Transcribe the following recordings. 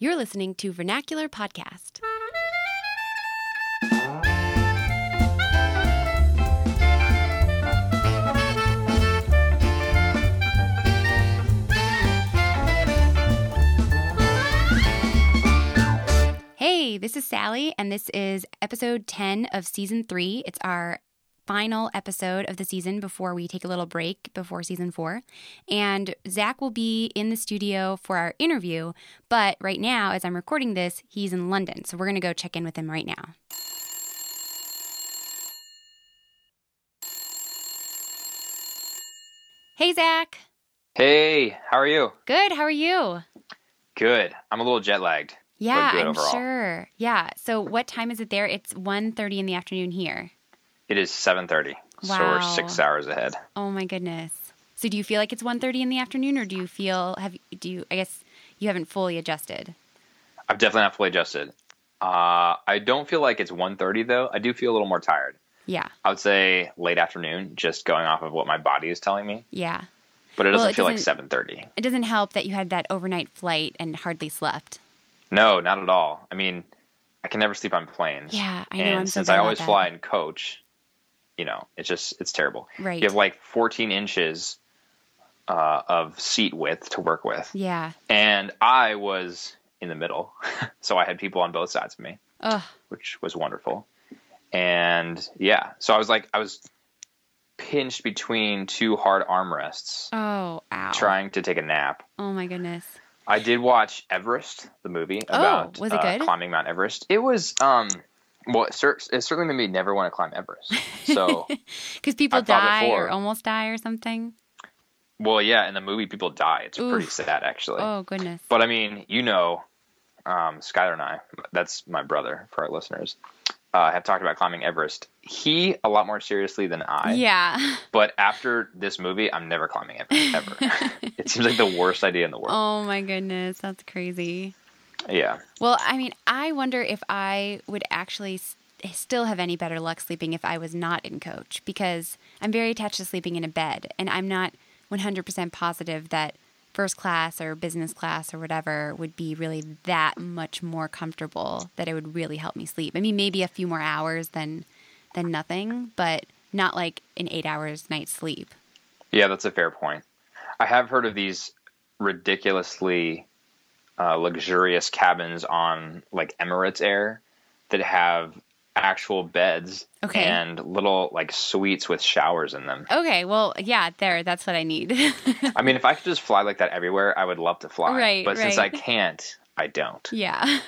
You're listening to Vernacular Podcast. Hey, this is Sally, and this is episode 10 of season three. It's our final episode of the season before we take a little break before season four. And Zach will be in the studio for our interview, but right now, as I'm recording this, he's in London. So we're going to go check in with him right now. Hey, Zach. Hey, how are you? Good. How are you? Good. I'm a little jet lagged. Yeah, I'm overall. sure. Yeah. So what time is it there? It's 1.30 in the afternoon here. It is 7:30, so we're six hours ahead. Oh my goodness. So do you feel like it's 1.30 in the afternoon or do you feel have do you I guess you haven't fully adjusted? I've definitely not fully adjusted. Uh, I don't feel like it's 1:30 though. I do feel a little more tired. Yeah. I would say late afternoon, just going off of what my body is telling me. Yeah. But it doesn't it feel like doesn't- 7:30. It doesn't help that you had that overnight flight and hardly slept. No, not at all. I mean, I can never sleep on planes. Yeah, I know, And I'm since bad I always fly in coach, you know, it's just it's terrible. Right. You have like 14 inches uh, of seat width to work with. Yeah. and I was in the middle, so I had people on both sides of me, Ugh. which was wonderful. And yeah, so I was like, I was pinched between two hard armrests, Oh, ow. trying to take a nap. Oh my goodness. I did watch Everest, the movie Oh, about was it uh, good? climbing Mount Everest. It was, um, well, it, cer- it certainly made me never want to climb Everest. So, Cuz people I've die or almost die or something. well, yeah, in the movie, people die. It's pretty sad, actually. Oh goodness. But I mean, you know, um, Skylar and I, that's my brother for our listeners, uh, have talked about climbing Everest. He a lot more seriously than I. Yeah. But after this movie, I'm never climbing Everest ever. it seems like the worst idea in the world. Oh my goodness. That's crazy. Yeah. Well, I mean, I wonder if I would actually still have any better luck sleeping if I was not in coach because I'm very attached to sleeping in a bed and I'm not 100% positive that first class or business class or whatever would be really that much more comfortable that it would really help me sleep. I mean, maybe a few more hours than than nothing, but not like an 8 hours night sleep. Yeah, that's a fair point. I have heard of these ridiculously uh, luxurious cabins on like Emirates Air that have actual beds Okay. and little like suites with showers in them. Okay, well, yeah, there, that's what I need. I mean, if I could just fly like that everywhere, I would love to fly. Right, but since I can't, I don't. Yeah.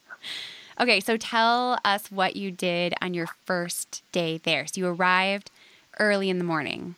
okay, so tell us what you did on your first day there. So you arrived early in the morning.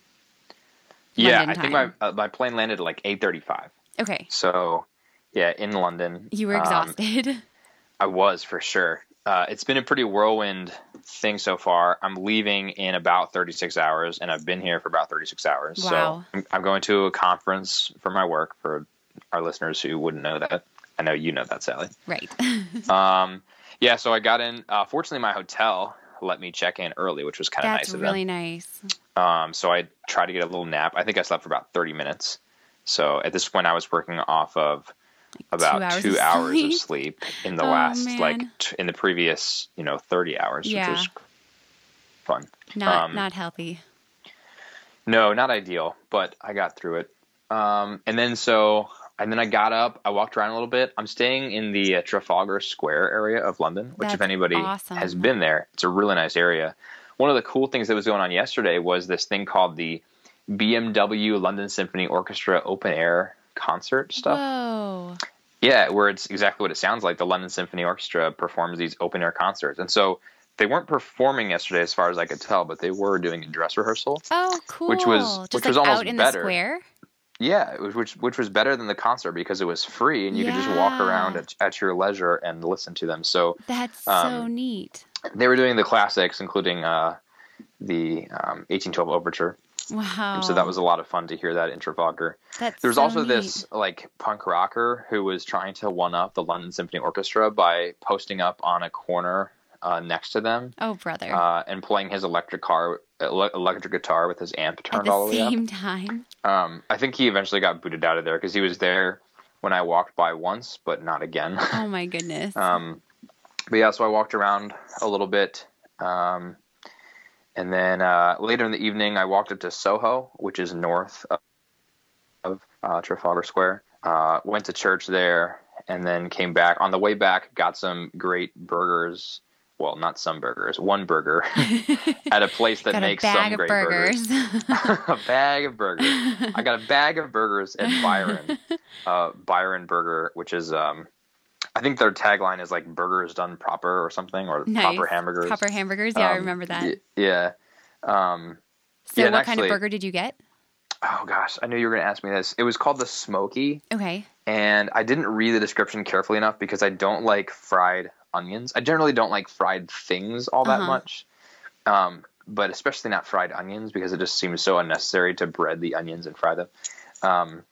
yeah, London I think my uh, my plane landed at like eight thirty five. Okay. So, yeah, in London. You were Um, exhausted. I was for sure. Uh, it's been a pretty whirlwind thing so far. I'm leaving in about 36 hours, and I've been here for about 36 hours. Wow. So I'm, I'm going to a conference for my work. For our listeners who wouldn't know that, I know you know that, Sally. right. Um, yeah, so I got in. Uh, fortunately, my hotel let me check in early, which was kind of That's nice of really them. nice. Um, so I tried to get a little nap. I think I slept for about 30 minutes. So at this point, I was working off of about hours two of hours sleep? of sleep in the Oh, last, like t- in the previous, you know, 30 hours, Yeah. which was fun. Not Um, not healthy. No, not ideal, but I got through it. Um, and then so, and then I got up, I walked around a little bit. I'm staying in the uh, Trafalgar Square area of London, which, if anybody awesome. has been there, it's a really nice area. One of the cool things that was going on yesterday was this thing called the BMW London Symphony Orchestra open air concert stuff. Whoa. Yeah, where it's exactly what it sounds like. The London Symphony Orchestra performs these open air concerts. And so they weren't performing yesterday as far as I could tell, but they were doing a dress rehearsal. Oh, cool. Which was- Just which like was almost out in better. the square. Yeah, was- which which was better than the concert because it was free and you could just walk around at, at your leisure and listen to them. So That's so Um, neat. they were doing the classics, including uh, the um, 1812 Overture. Wow. So that was a lot of fun to hear that in Trafalgar. That's There's so also neat. this like punk rocker who was trying to one up the London Symphony Orchestra by posting up on a corner uh, next to them Oh, brother. uh, and playing his electric car, electric guitar with his amp At turned all the way up. same time. Um, I think he eventually got booted out of there because he was there when I walked by once, but not again. Oh my goodness. Um, but yeah, so I walked around a little bit. Um, and then uh, later in the evening, I walked up to Soho, which is north of, of uh, Trafalgar Square. Uh, went to church there, and then came back. On the way back, got some great burgers. Well, not some burgers, one burger at a place that makes a bag some of great burgers. a bag of burgers. I got a bag of burgers at Byron, uh, Byron Burger, which is, um, I think their tagline is like "burgers done proper" or something, or nice. proper hamburgers. Proper hamburgers. Yeah, I Um, remember that. y- yeah. Um, so, yeah, what kind of burger did you get? oh gosh, I knew you were going to ask me this. It was called the Smoky, Okay. and I didn't read the description carefully enough because I don't like fried onions. I generally don't like fried things all that Uh-huh. much, um, but especially not fried onions because it just seems so unnecessary to bread the onions and fry them. Um,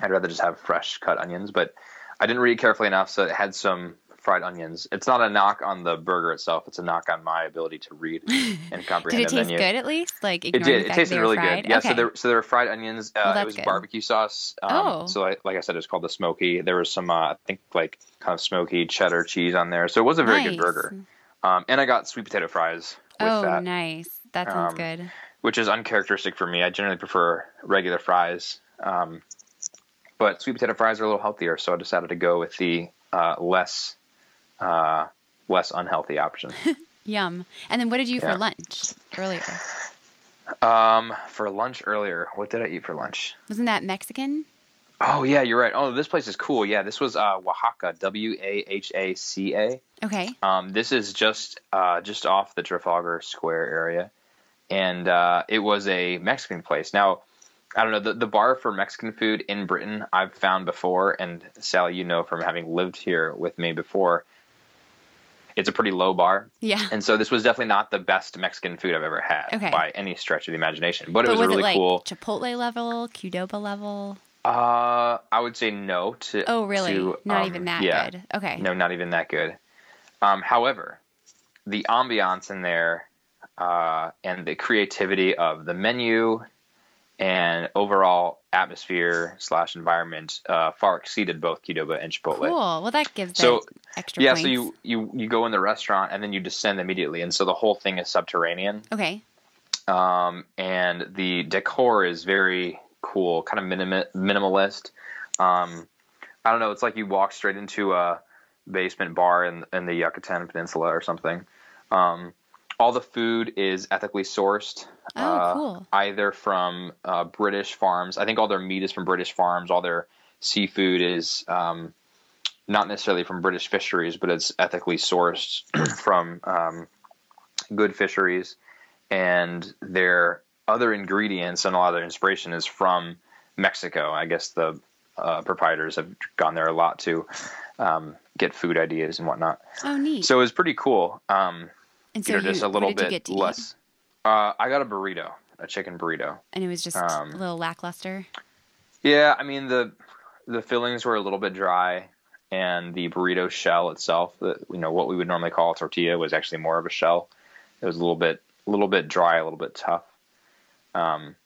I'd rather just have fresh cut onions, but I didn't read it carefully enough, so it had some fried onions. It's not a knock on the burger itself; it's a knock on my ability to read and comprehend Did it taste menu. good at least? Like It did. It tasted really fried? good. Yeah. Okay. So there, so there were fried onions. Uh, Well, it was good. barbecue sauce. Um, Oh. So like, like I said, it was called the smoky. There was some, uh, I think, like kind of smoky cheddar cheese on there. So it was a very good burger. Um, and I got sweet potato fries with Oh, that, nice. That sounds Um, good. which is uncharacteristic for me. I generally prefer regular fries. Um, but sweet potato fries are a little healthier, so I decided to go with the uh, less uh, less unhealthy option. Yum. And then what did you eat yeah. for lunch earlier? um, for lunch earlier, what did I eat for lunch? Wasn't that Mexican? Oh yeah, you're right. Oh, this place is cool. Yeah, this was uh, Wahaca, W A H A C A. Okay. Um, this is just uh, just off the Trafalgar Square area, and uh, it was a Mexican place. Now, I don't know the the bar for Mexican food in Britain. I've found before, and Sally, you know from having lived here with me before, it's a pretty low bar, Yeah. and so this was definitely not the best Mexican food I've ever had Okay. by any stretch of the imagination. But, it but was, was really it like cool. Chipotle level, Qdoba level? Uh, I would say no to. Oh, really? to, Not um, even that yeah. good. Okay. No, not even that good. Um, however, the ambiance in there uh, and the creativity of the menu and overall atmosphere slash environment uh, far exceeded both Qdoba and Chipotle. Cool. Well, that gives So, extra Yeah, points. so you, you you go in the restaurant and then you descend immediately, and so the whole thing is subterranean, Okay. um, and the decor is very cool, kind of minim- minimalist. Um, I don't know. It's like you walk straight into a basement bar in, in the Yucatan Peninsula or something. Um, all the food is ethically sourced. Oh, uh, cool. Either from uh, British farms. I think all their meat is from British farms. All their seafood is um, not necessarily from British fisheries, but it's ethically sourced from um, good fisheries. And their other ingredients and a lot of their inspiration is from Mexico. I guess the uh, proprietors have gone there a lot to um, get food ideas and whatnot. Oh, neat. So it was pretty cool. Um, and so you know, just a little you bit get to eat? less. Uh, I got a burrito, a chicken burrito. And it was just um, a little lackluster. Yeah, I mean the the fillings were a little bit dry, and the burrito shell itself, the, you know what we would normally call a tortilla, was actually more of a shell. It was a little bit a little bit dry, a little bit tough. Um,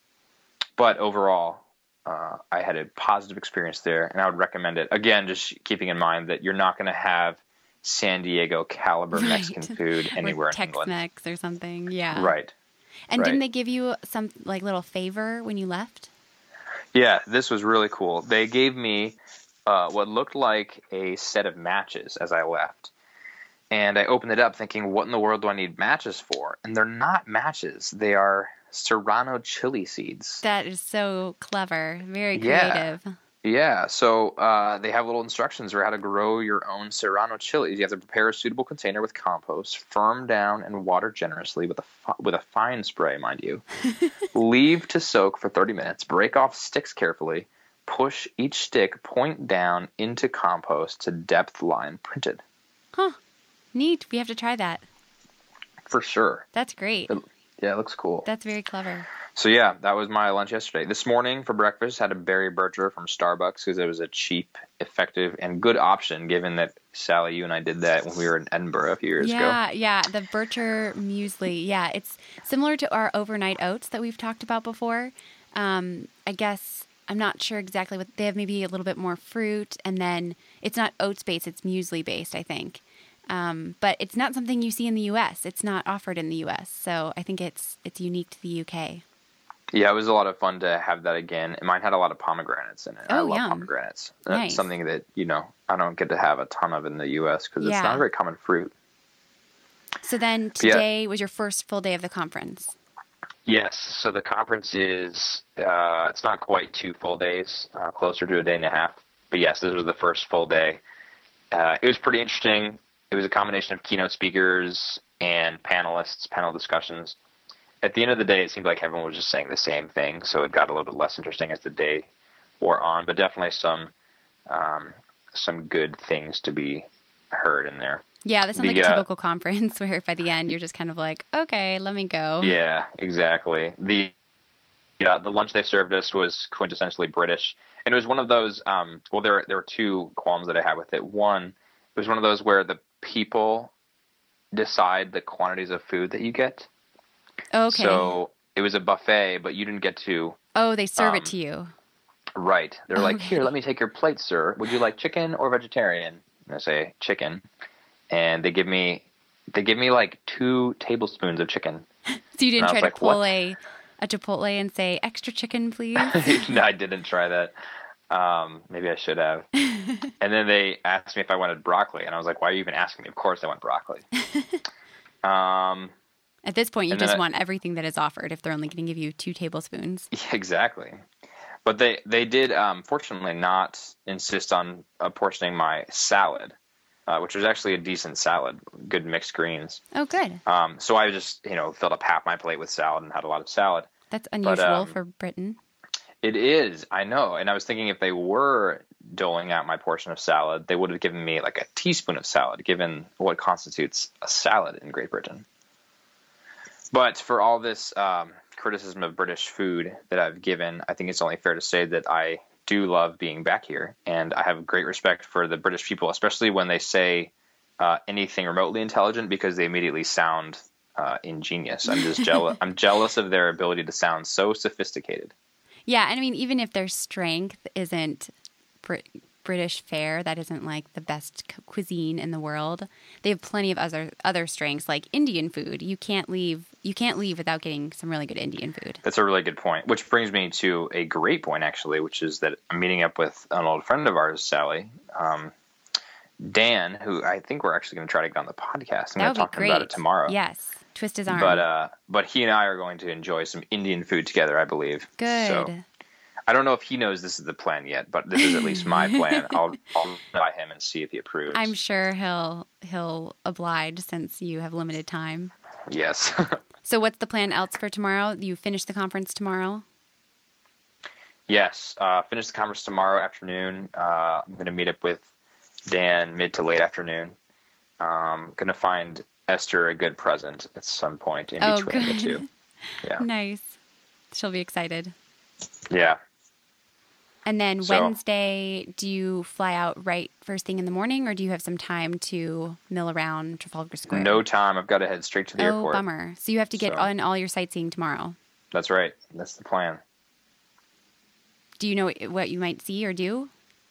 but overall, uh, I had a positive experience there, and I would recommend it. Again, just keeping in mind that you're not going to have San Diego caliber Right. Mexican food anywhere in England. Tex-Mex or something. Yeah. Right. And didn't they give you some like little favor when you left? Yeah, this was really cool. They gave me uh, what looked like a set of matches as I left. And I opened it up thinking, what in the world do I need matches for? And they're not matches, they are serrano chili seeds. That is so clever. Very creative. Yeah, so uh, they have little instructions for how to grow your own serrano chilies. You have to prepare a suitable container with compost, firm down and water generously with a fi- with a fine spray, mind you. Leave to soak for 30 minutes. Break off sticks carefully. Push each stick point down into compost to depth line printed. Huh. Neat. We have to try that. For sure. That's great. It- Yeah, it looks cool. That's very clever. So yeah, that was my lunch yesterday. This morning for breakfast, had a berry bircher from Starbucks because it was a cheap, effective, and good option. Given that Sally, you and I did that when we were in Edinburgh a few years ago. Yeah, yeah. The Bircher muesli. Yeah, it's similar to our overnight oats that we've talked about before. Um, I guess I'm not sure exactly what they have. Maybe a little bit more fruit, and then it's not oats based; it's muesli based, I think. Um, but it's not something you see in the U.S. It's not offered in the U.S. So I think it's it's unique to the U.K. Yeah, it was a lot of fun to have that again. And mine had a lot of pomegranates in it. I Oh, love yum. pomegranates. That's Nice. something that you know I don't get to have a ton of in the U.S. because Yeah. it's not a very common fruit. So then Yeah. today was your first full day of the conference. Yes. So the conference is uh, it's not quite two full days, uh, closer to a day and a half. But yes, this was the first full day. Uh, it was pretty interesting. It was a combination of keynote speakers and panelists, panel discussions. At the end of the day, it seemed like everyone was just saying the same thing, so it got a little bit less interesting as the day wore on. But definitely some um, some good things to be heard in there. Yeah, this sounds like a uh, typical conference where by the end you're just kind of like, okay, let me go. Yeah, exactly. The yeah, the lunch they served us was quintessentially British, and it was one of those. Um, well, there there were two qualms that I had with it. One, it was one of those where the people decide the quantities of food that you get. Okay. So it was a buffet, but you didn't get to. oh, they serve um, it to you. Right. They're like, Okay. here, let me take your plate, sir. Would you like chicken or vegetarian? And I say chicken, and they give me they give me like two tablespoons of chicken. So you didn't try like, pull what? a a Chipotle and say extra chicken, please. no, I didn't try that. Um, maybe I should have. and then they asked me if I wanted broccoli, and I was like, "Why are you even asking me?" Of course, I want broccoli. um, At this point, you And just I- want everything that is offered. If they're only going to give you two tablespoons. yeah, exactly. But they they did um, fortunately not insist on apportioning my salad, uh, which was actually a decent salad, good mixed greens. Oh, good. Um, so I just you know filled up half my plate with salad and had a lot of salad. That's unusual um, for Britain. It is, I know. And I was thinking if they were doling out my portion of salad, they would have given me like a teaspoon of salad, given what constitutes a salad in Great Britain. But for all this um, criticism of British food that I've given, I think it's only fair to say that I do love being back here. And I have great respect for the British people, especially when they say uh, anything remotely intelligent, because they immediately sound uh, ingenious. I'm just jealous. I'm jealous of their ability to sound so sophisticated. Yeah, and I mean, even if their strength isn't Brit- British fare, that isn't like the best cu- cuisine in the world. They have plenty of other other strengths, like Indian food. You can't leave. You can't leave without getting some really good Indian food. That's a really good point. Which brings me to a great point, actually, which is that I'm meeting up with an old friend of ours, Sally, um, Dan, who I think we're actually going to try to get on the podcast. I'm going to talk be great. about it tomorrow. Yes, twist his arm. But uh, but he and I are going to enjoy some Indian food together, I believe. good. So I don't know if he knows this is the plan yet, but this is at least my plan. I'll I'll by him and see if he approves. I'm sure he'll he'll oblige since you have limited time. yes. So what's the plan else for tomorrow? You finish the conference tomorrow? Yes, uh, finish the conference tomorrow afternoon. Uh, I'm going to meet up with Dan mid to late afternoon. Um, going to find Esther a good present at some point in Oh, between the good. two. Yeah, Nice. She'll be excited. yeah. And then So- Wednesday, do you fly out right first thing in the morning, or do you have some time to mill around Trafalgar Square? No time. I've got to head straight to the oh, airport. bummer. So you have to get So- on all your sightseeing tomorrow. That's right. That's the plan. Do you know what you might see or do,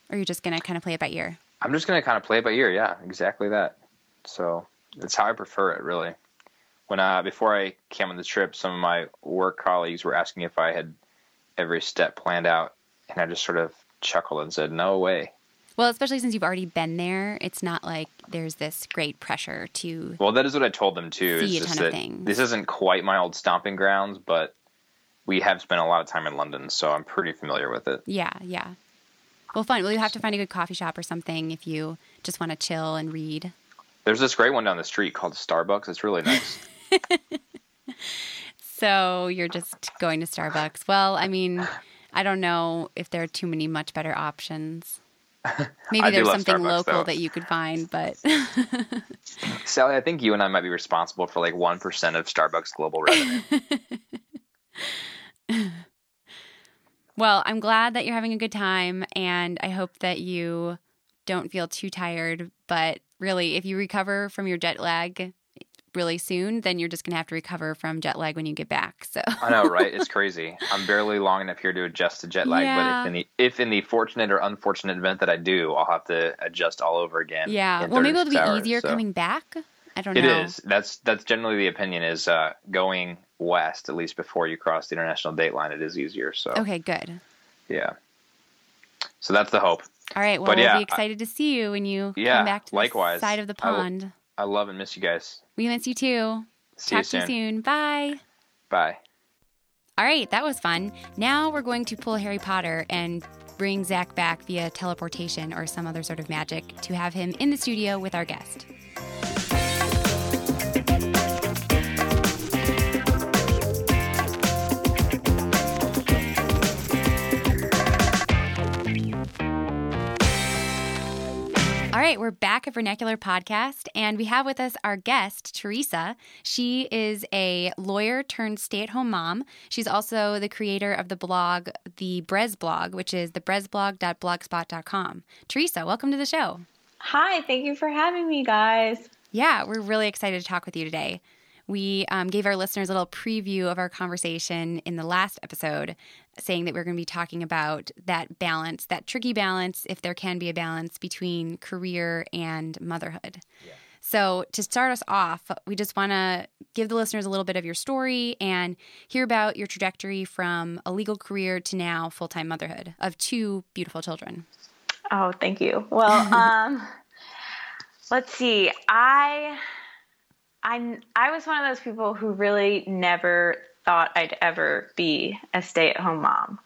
or you're just gonna kind of play it by ear? I'm just going to kind of play it by ear. Yeah, exactly that. So that's how I prefer it, really. When uh, before I came on the trip, some of my work colleagues were asking if I had every step planned out, and I just sort of chuckled and said, "No way." Well, especially since you've already been there, it's not like there's this great pressure to. Well, that is what I told them too. See is a just ton of that things. this isn't quite my old stomping grounds, but we have spent a lot of time in London, so I'm pretty familiar with it. Yeah, yeah. Well, fun. Well, you have to find a good coffee shop or something if you just want to chill and read. There's this great one down the street called Starbucks. It's really nice. So you're just going to Starbucks. Well, I mean, I don't know if there are too many much better options. Maybe there's something Starbucks, local though. that you could find, but Sally, I think you and I might be responsible for like one percent of Starbucks global revenue. well, I'm glad that you're having a good time and I hope that you don't feel too tired, but really if you recover from your jet lag really soon, then you're just going to have to recover from jet lag when you get back. So I know, right? It's crazy. I'm barely long enough here to adjust to jet lag, Yeah. but if in the if in the fortunate or unfortunate event that I do, I'll have to adjust all over again. yeah. Well, maybe it'll be hours, easier so. coming back. I don't It know. It is. That's that's generally the opinion is uh, going west at least before you cross the international date line. It is easier. So Okay, good. yeah. So that's the hope. All right. Well, But we'll be excited to see you when you Yeah, come back to the likewise. side of the I pond. I love and miss you guys. we miss you too. See Talk you soon. to you soon. Bye. Bye. All right, that was fun. Now we're going to pull Harry Potter and bring Zach back via teleportation or some other sort of magic to have him in the studio with our guest. Right, we're back at Vernacular Podcast, and we have with us our guest, Teresa. She is a lawyer turned stay at home mom. She's also the creator of the blog, the Brez blog, which is thebrezblog.blogspot.com. Teresa, welcome to the show. Hi, thank you for having me, guys. Yeah, we're really excited to talk with you today. We um, gave our listeners a little preview of our conversation in the last episode, saying that we're going to be talking about that balance, that tricky balance, if there can be a balance between career and motherhood. So, to start us off, we just want to give the listeners a little bit of your story and hear about your trajectory from a legal career to now full time motherhood of two beautiful children. Oh, thank you. Well, um, let's see. I, I, I was one of those people who really never thought I'd ever be a stay-at-home mom,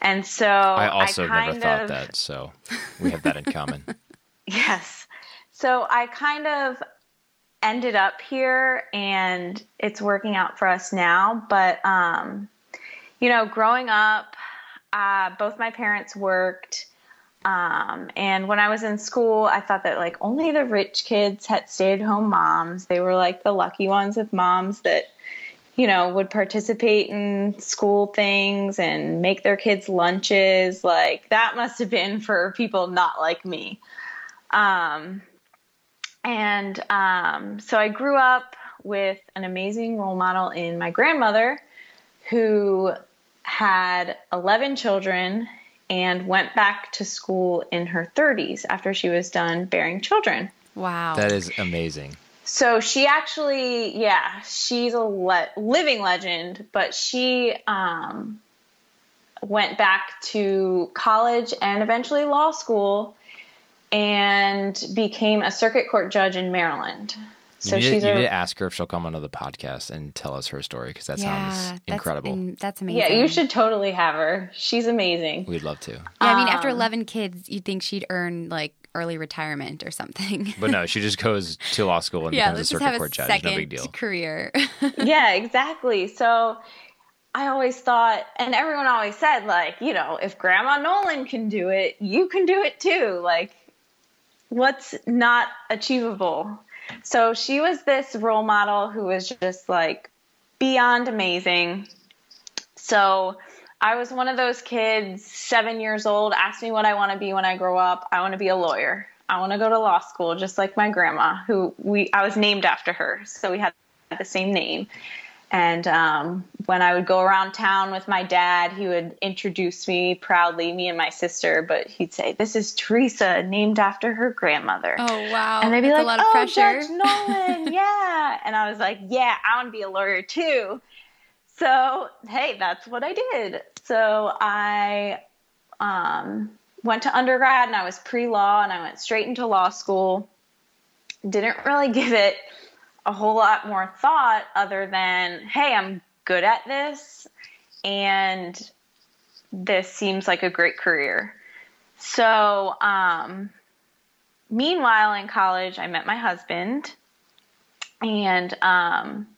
and so I also kind never thought of- that, so we have that in common. Yes. So I kind of ended up here and it's working out for us now. But, um, you know, growing up, uh, both my parents worked. Um, and when I was in school, I thought that like only the rich kids had stay at home moms. They were like the lucky ones with moms that, you know, would participate in school things and make their kids lunches. Like that must have been for people not like me. Um, and um, so I grew up with an amazing role model in my grandmother who had 11 children and went back to school in her 30s after she was done bearing children. Wow. That is amazing. So she actually, yeah, she's a le- living legend, but she um, went back to college and eventually law school and became a circuit court judge in Maryland. So you need, she's you a need to ask her if she'll come onto the podcast and tell us her story because that sounds that's, incredible. and that's amazing. yeah, you should totally have her. She's amazing. We'd love to. Yeah, I mean, after Um, 11 kids, you'd think she'd earn like early retirement or something. But no, she just goes to law school and yeah, becomes a circuit have a court judge. second No big deal. career. yeah, exactly. So I always thought, and everyone always said, like, you know, if Grandma Nolan can do it, you can do it too. Like, what's not achievable? So she was this role model who was just like beyond amazing. So I was one of those kids, seven years old, asked me what I want to be when I grow up. I want to be a lawyer. I want to go to law school, just like my grandma, who we I was named after her, so we had the same name. And um, when I would go around town with my dad, he would introduce me proudly, me and my sister. But he'd say, "This is Teresa, named after her grandmother." oh, wow. and they'd be That's like, a lot of "Oh, pressure. Judge Nolan, yeah." And I was like, "Yeah, I want to be a lawyer too." So hey, that's what I did. So I um, went to undergrad, and I was pre-law, and I went straight into law school. Didn't really give it a whole lot more thought, other than, "Hey, I'm good at this, and this seems like a great career." So, um, meanwhile, in college, I met my husband, and um,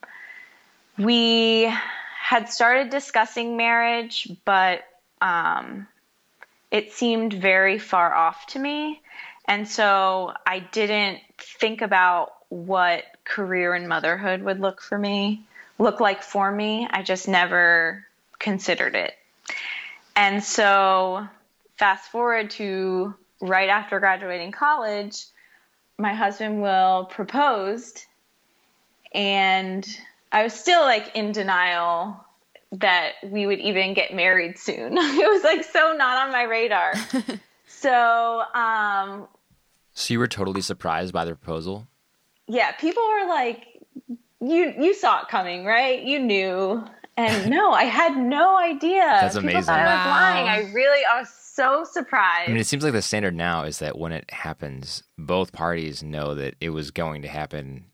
we had started discussing marriage, but um, it seemed very far off to me. And so I didn't think about what career and motherhood would look for me, look like for me. I just never considered it. And so fast forward to right after graduating college, my husband will proposed and I was still like in denial that we would even get married soon. it was like so not on my radar. so, um, So you were totally surprised by the proposal? yeah, people were like, "You you saw it coming, right? You knew." And no, I had no idea. That's People amazing. thought I was Wow. lying. I really, I was so surprised. I mean, it seems like the standard now is that when it happens, both parties know that it was going to happen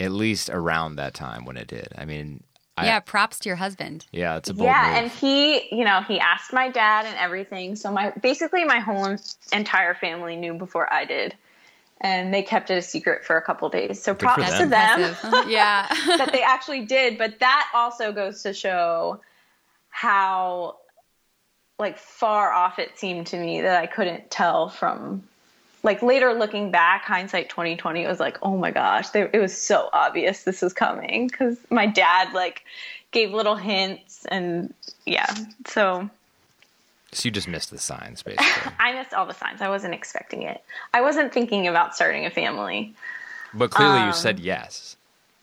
at least around that time when it did. I mean, I, yeah, props to your husband. yeah, it's a bold yeah, move. and he, you know, he asked my dad and everything. So my basically my whole entire family knew before I did, and they kept it a secret for a couple days. So Good props them. to them yeah. that they actually did. But that also goes to show how like far off it seemed to me that I couldn't tell from like later looking back hindsight 2020 it was like oh my gosh there, it was so obvious this was coming because my dad like gave little hints and yeah so. So you just missed the signs, basically. i missed all the signs. I wasn't expecting it. I wasn't thinking about starting a family. But clearly, Um, you said yes.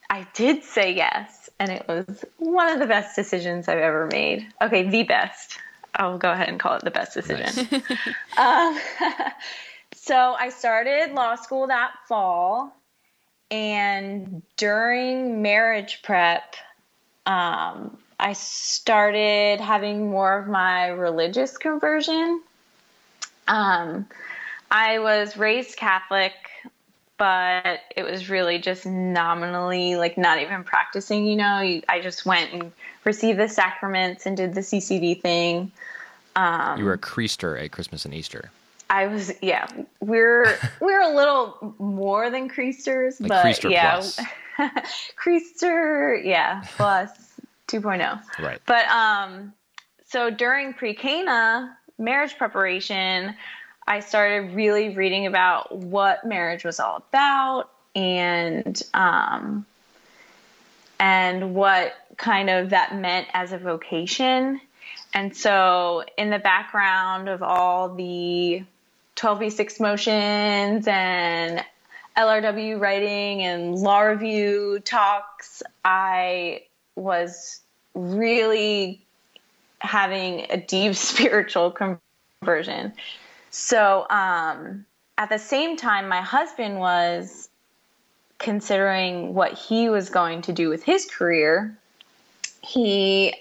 i did say yes and it was one of the best decisions i've ever made. Okay the best. I'll go ahead and call it the best decision. Nice. So I started law school that fall, and during marriage prep, um, I started having more of my religious conversion. Um, I was raised Catholic, but it was really just nominally, like not even practicing. You know, you, I just went and received the sacraments and did the CCD thing. you were a creaster at Christmas and Easter. I was yeah. We're we're a little more than creasters, Like but creaster yeah, plus. creaster yeah plus 2.0. Right. But um, so during pre-Cana marriage preparation, I started really reading about what marriage was all about and um, and what kind of that meant as a vocation. And so, in the background of all the 12(b)(6) motions and LRW writing and law review talks, I was really having a deep spiritual conversion. So, um, at the same time, my husband was considering what he was going to do with his career. He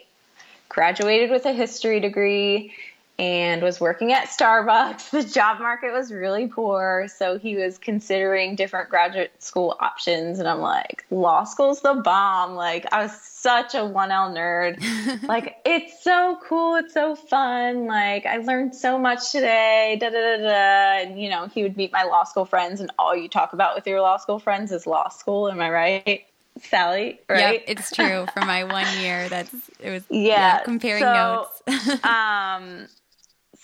graduated with a history degree and was working at Starbucks. The job market was really poor, so he was considering different graduate school options. And I'm like, law school's the bomb. Like, I was such a 1L nerd. like, it's so cool. It's so fun. Like, I learned so much today. Da da da da. And, you know, he would meet my law school friends, and all you talk about with your law school friends is law school. Am I right? Sally, right? Yep, it's true. For my one year, that's it was Yeah, comparing so- notes. um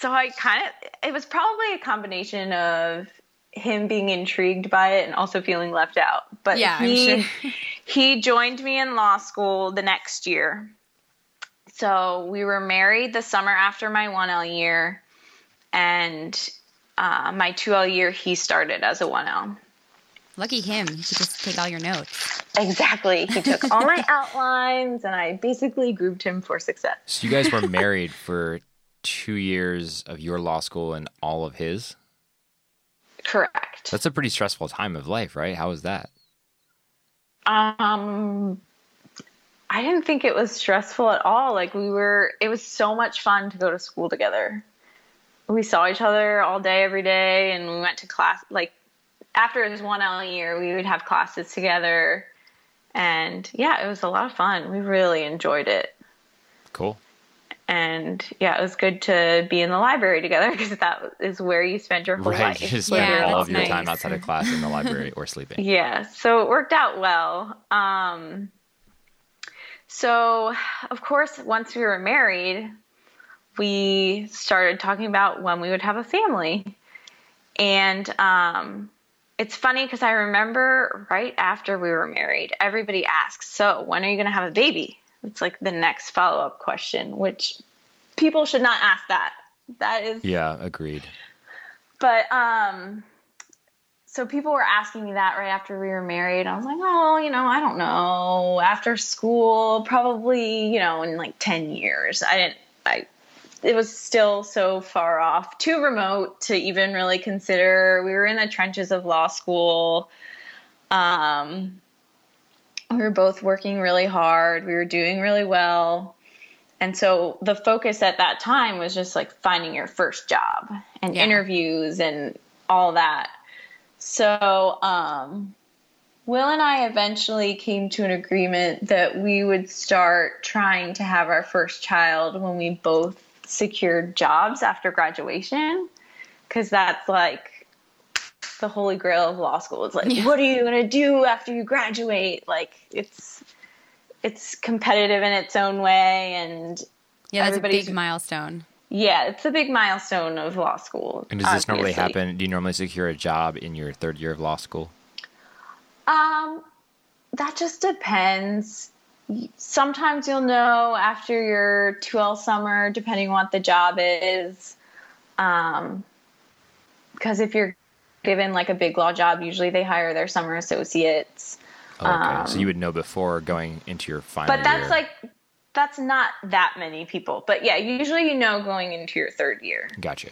so i kind of it was probably a combination of him being intrigued by it and also feeling left out but Yeah, he sure. he joined me in law school the next year so we were married the summer after my 1l year and uh, my 2l year he started as a 1l Lucky him. He could just take all your notes. exactly he took all my outlines and i basically grouped him for success So you guys were married for two years of your law school and all of his. correct That's a pretty stressful time of life, right? How was that? Um, I didn't think it was stressful at all. Like we were, it was so much fun to go to school together. We saw each other all day, every day, and we went to class. Like after his one L year, we would have classes together, and yeah, it was a lot of fun. We really enjoyed it, Cool. And yeah, it was good to be in the library together because that is where you spend your whole Right. life. You just spend Yeah, all of your nice. time outside of class in the library or sleeping. Yeah, so it worked out well. Um, so, of course, once we were married, we started talking about when we would have a family. And um, it's funny because I remember right after we were married, everybody asks, So, when are you going to have a baby? It's like the next follow up question, which people should not ask that. That is Yeah, agreed. but um so people were asking me that right after we were married. I was like, oh, you know, I don't know. After school, probably, you know, in like 10 years. I didn't, I, it was still so far off, too remote to even really consider. We were in the trenches of law school. Um, we were both working really hard. We were doing really well. And so the focus at that time was just like finding your first job and Yeah. interviews and all that. So, um, Will and I eventually came to an agreement that we would start trying to have our first child when we both secured jobs after graduation. Because that's like the holy grail of law school. It's like, Yeah. what are you going to do after you graduate? Like, it's. It's competitive in its own way, and Yeah, that's a Everybody's- big milestone. yeah, it's a big milestone of law school. And does this normally happen? Do you normally secure a job in your third year of law school? Um, that just depends. Sometimes you'll know after your 2L summer, depending on what the job is. Um, because if you're given like a big law job, usually they hire their summer associates. Oh, okay. so Um, you would know before going into your final But that's year. like, that's not that many people. But yeah, usually you know going into your third year. Gotcha.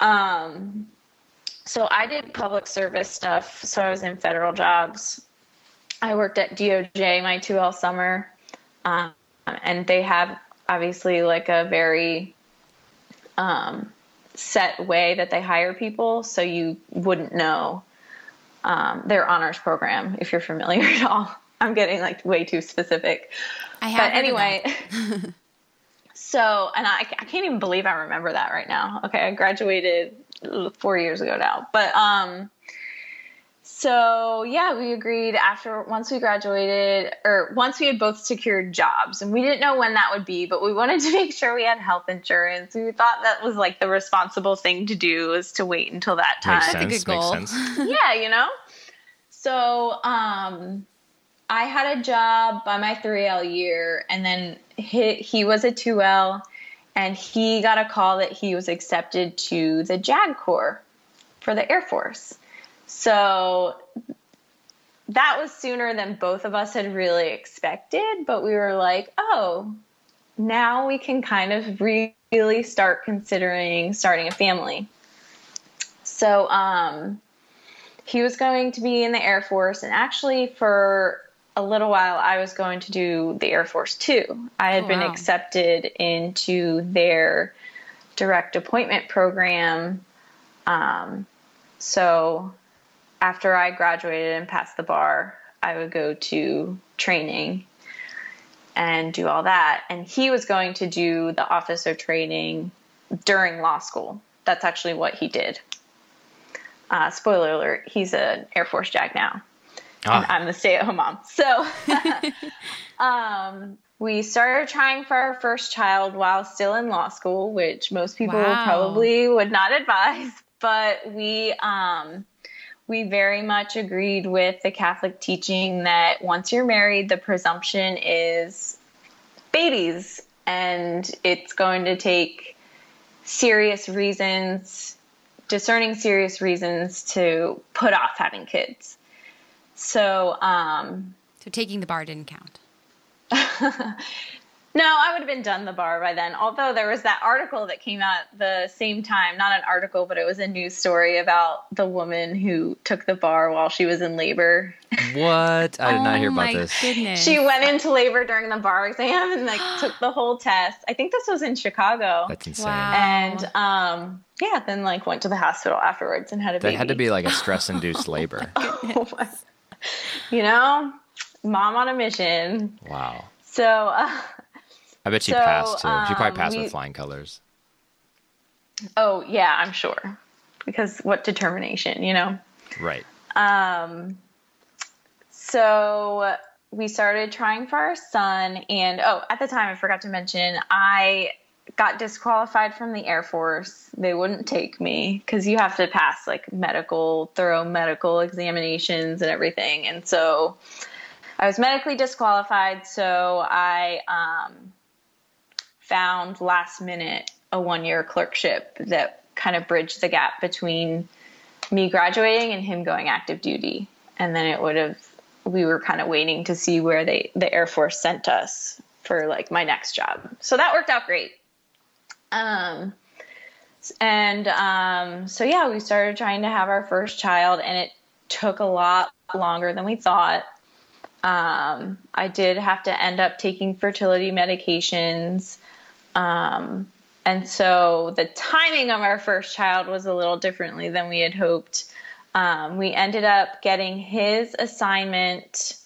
Um, so I did public service stuff. So I was in federal jobs. I worked at DOJ my 2L summer. Um, and they have obviously like a very um, set way that they hire people. So you wouldn't know um, their honors program if you're familiar at all. I'm getting like way too specific I have but anyway so and I, I can't even believe i remember that right now okay i graduated four years ago now but um so yeah we agreed after once we graduated or once we had both secured jobs and we didn't know when that would be but we wanted to make sure we had health insurance we thought that was like the responsible thing to do is to wait until that time Makes a sense. good goal. Makes sense. yeah, you know? So, um, I had a job by my 3L year, and then he, he was a 2L, and he got a call that he was accepted to the JAG Corps for the Air Force. So, that was sooner than both of us had really expected, but we were like, oh, now we can kind of really start considering starting a family. So, um, he was going to be in the Air Force, and actually, for a little while, I was going to do the Air Force too. I had Oh, been wow. accepted into their direct appointment program. Um, so, after I graduated and passed the bar, I would go to training and do all that. And he was going to do the officer training during law school. That's actually what he did. Uh, spoiler alert, he's an Air Force JAG now. And Ah, I'm the stay at home mom. So um, we started trying for our first child while still in law school, which most people Wow. probably would not advise. But we um, we very much agreed with the Catholic teaching that once you're married, the presumption is babies, and it's going to take serious reasons, discerning serious reasons to put off having kids. So, um, So taking the bar didn't count. no, I would have been done the bar by then. Although there was that article that came out the same time, not an article, but it was a news story about the woman who took the bar while she was in labor. what? I did not hear oh about my this. Goodness. She went into labor during the bar exam and like took the whole test. I think this was in Chicago. That's insane. Wow. and um yeah, then like went to the hospital afterwards and had a That baby. That had to be like a stress-induced labor. Oh my- you know, mom on a mission. Wow. So uh, I bet she So, passed too. She probably um, passed we- with flying colors. Oh yeah, I'm sure. Because what determination, you know? Right. Um, so we started trying for our son, and oh, at the time I forgot to mention I got disqualified from the Air Force. They wouldn't take me because you have to pass like medical, thorough medical examinations and everything, and so I was medically disqualified. So I um, found last minute a one year clerkship that kind of bridged the gap between me graduating and him going active duty. And then it would have, we were kind of waiting to see where they, the Air Force sent us for like my next job. So that worked out great. Um, and um, so yeah, we started trying to have our first child, and it took a lot longer than we thought. Um, I did have to end up taking fertility medications. Um, and so the timing of our first child was a little differently than we had hoped. Um, we ended up getting his assignment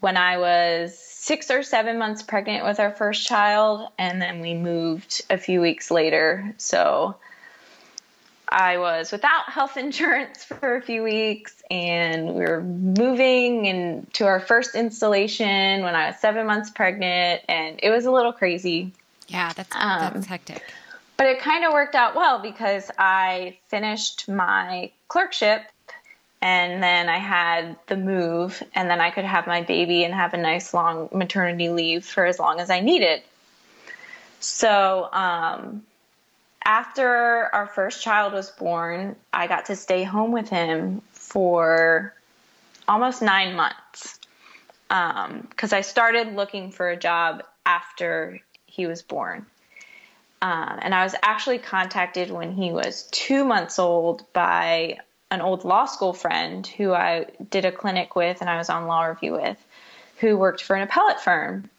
when I was six or seven months pregnant with our first child, and then we moved a few weeks later. So I was without health insurance for a few weeks, and we were moving and to our first installation when I was seven months pregnant, and it was a little crazy. Yeah, that's um, that's hectic. But it kind of worked out well because I finished my clerkship and then I had the move, and then I could have my baby and have a nice long maternity leave for as long as I needed. So, um, after our first child was born, I got to stay home with him for almost nine months because um, I started looking for a job after he was born. Um, and I was actually contacted when he was two months old by an old law school friend who I did a clinic with and I was on law review with, who worked for an appellate firm.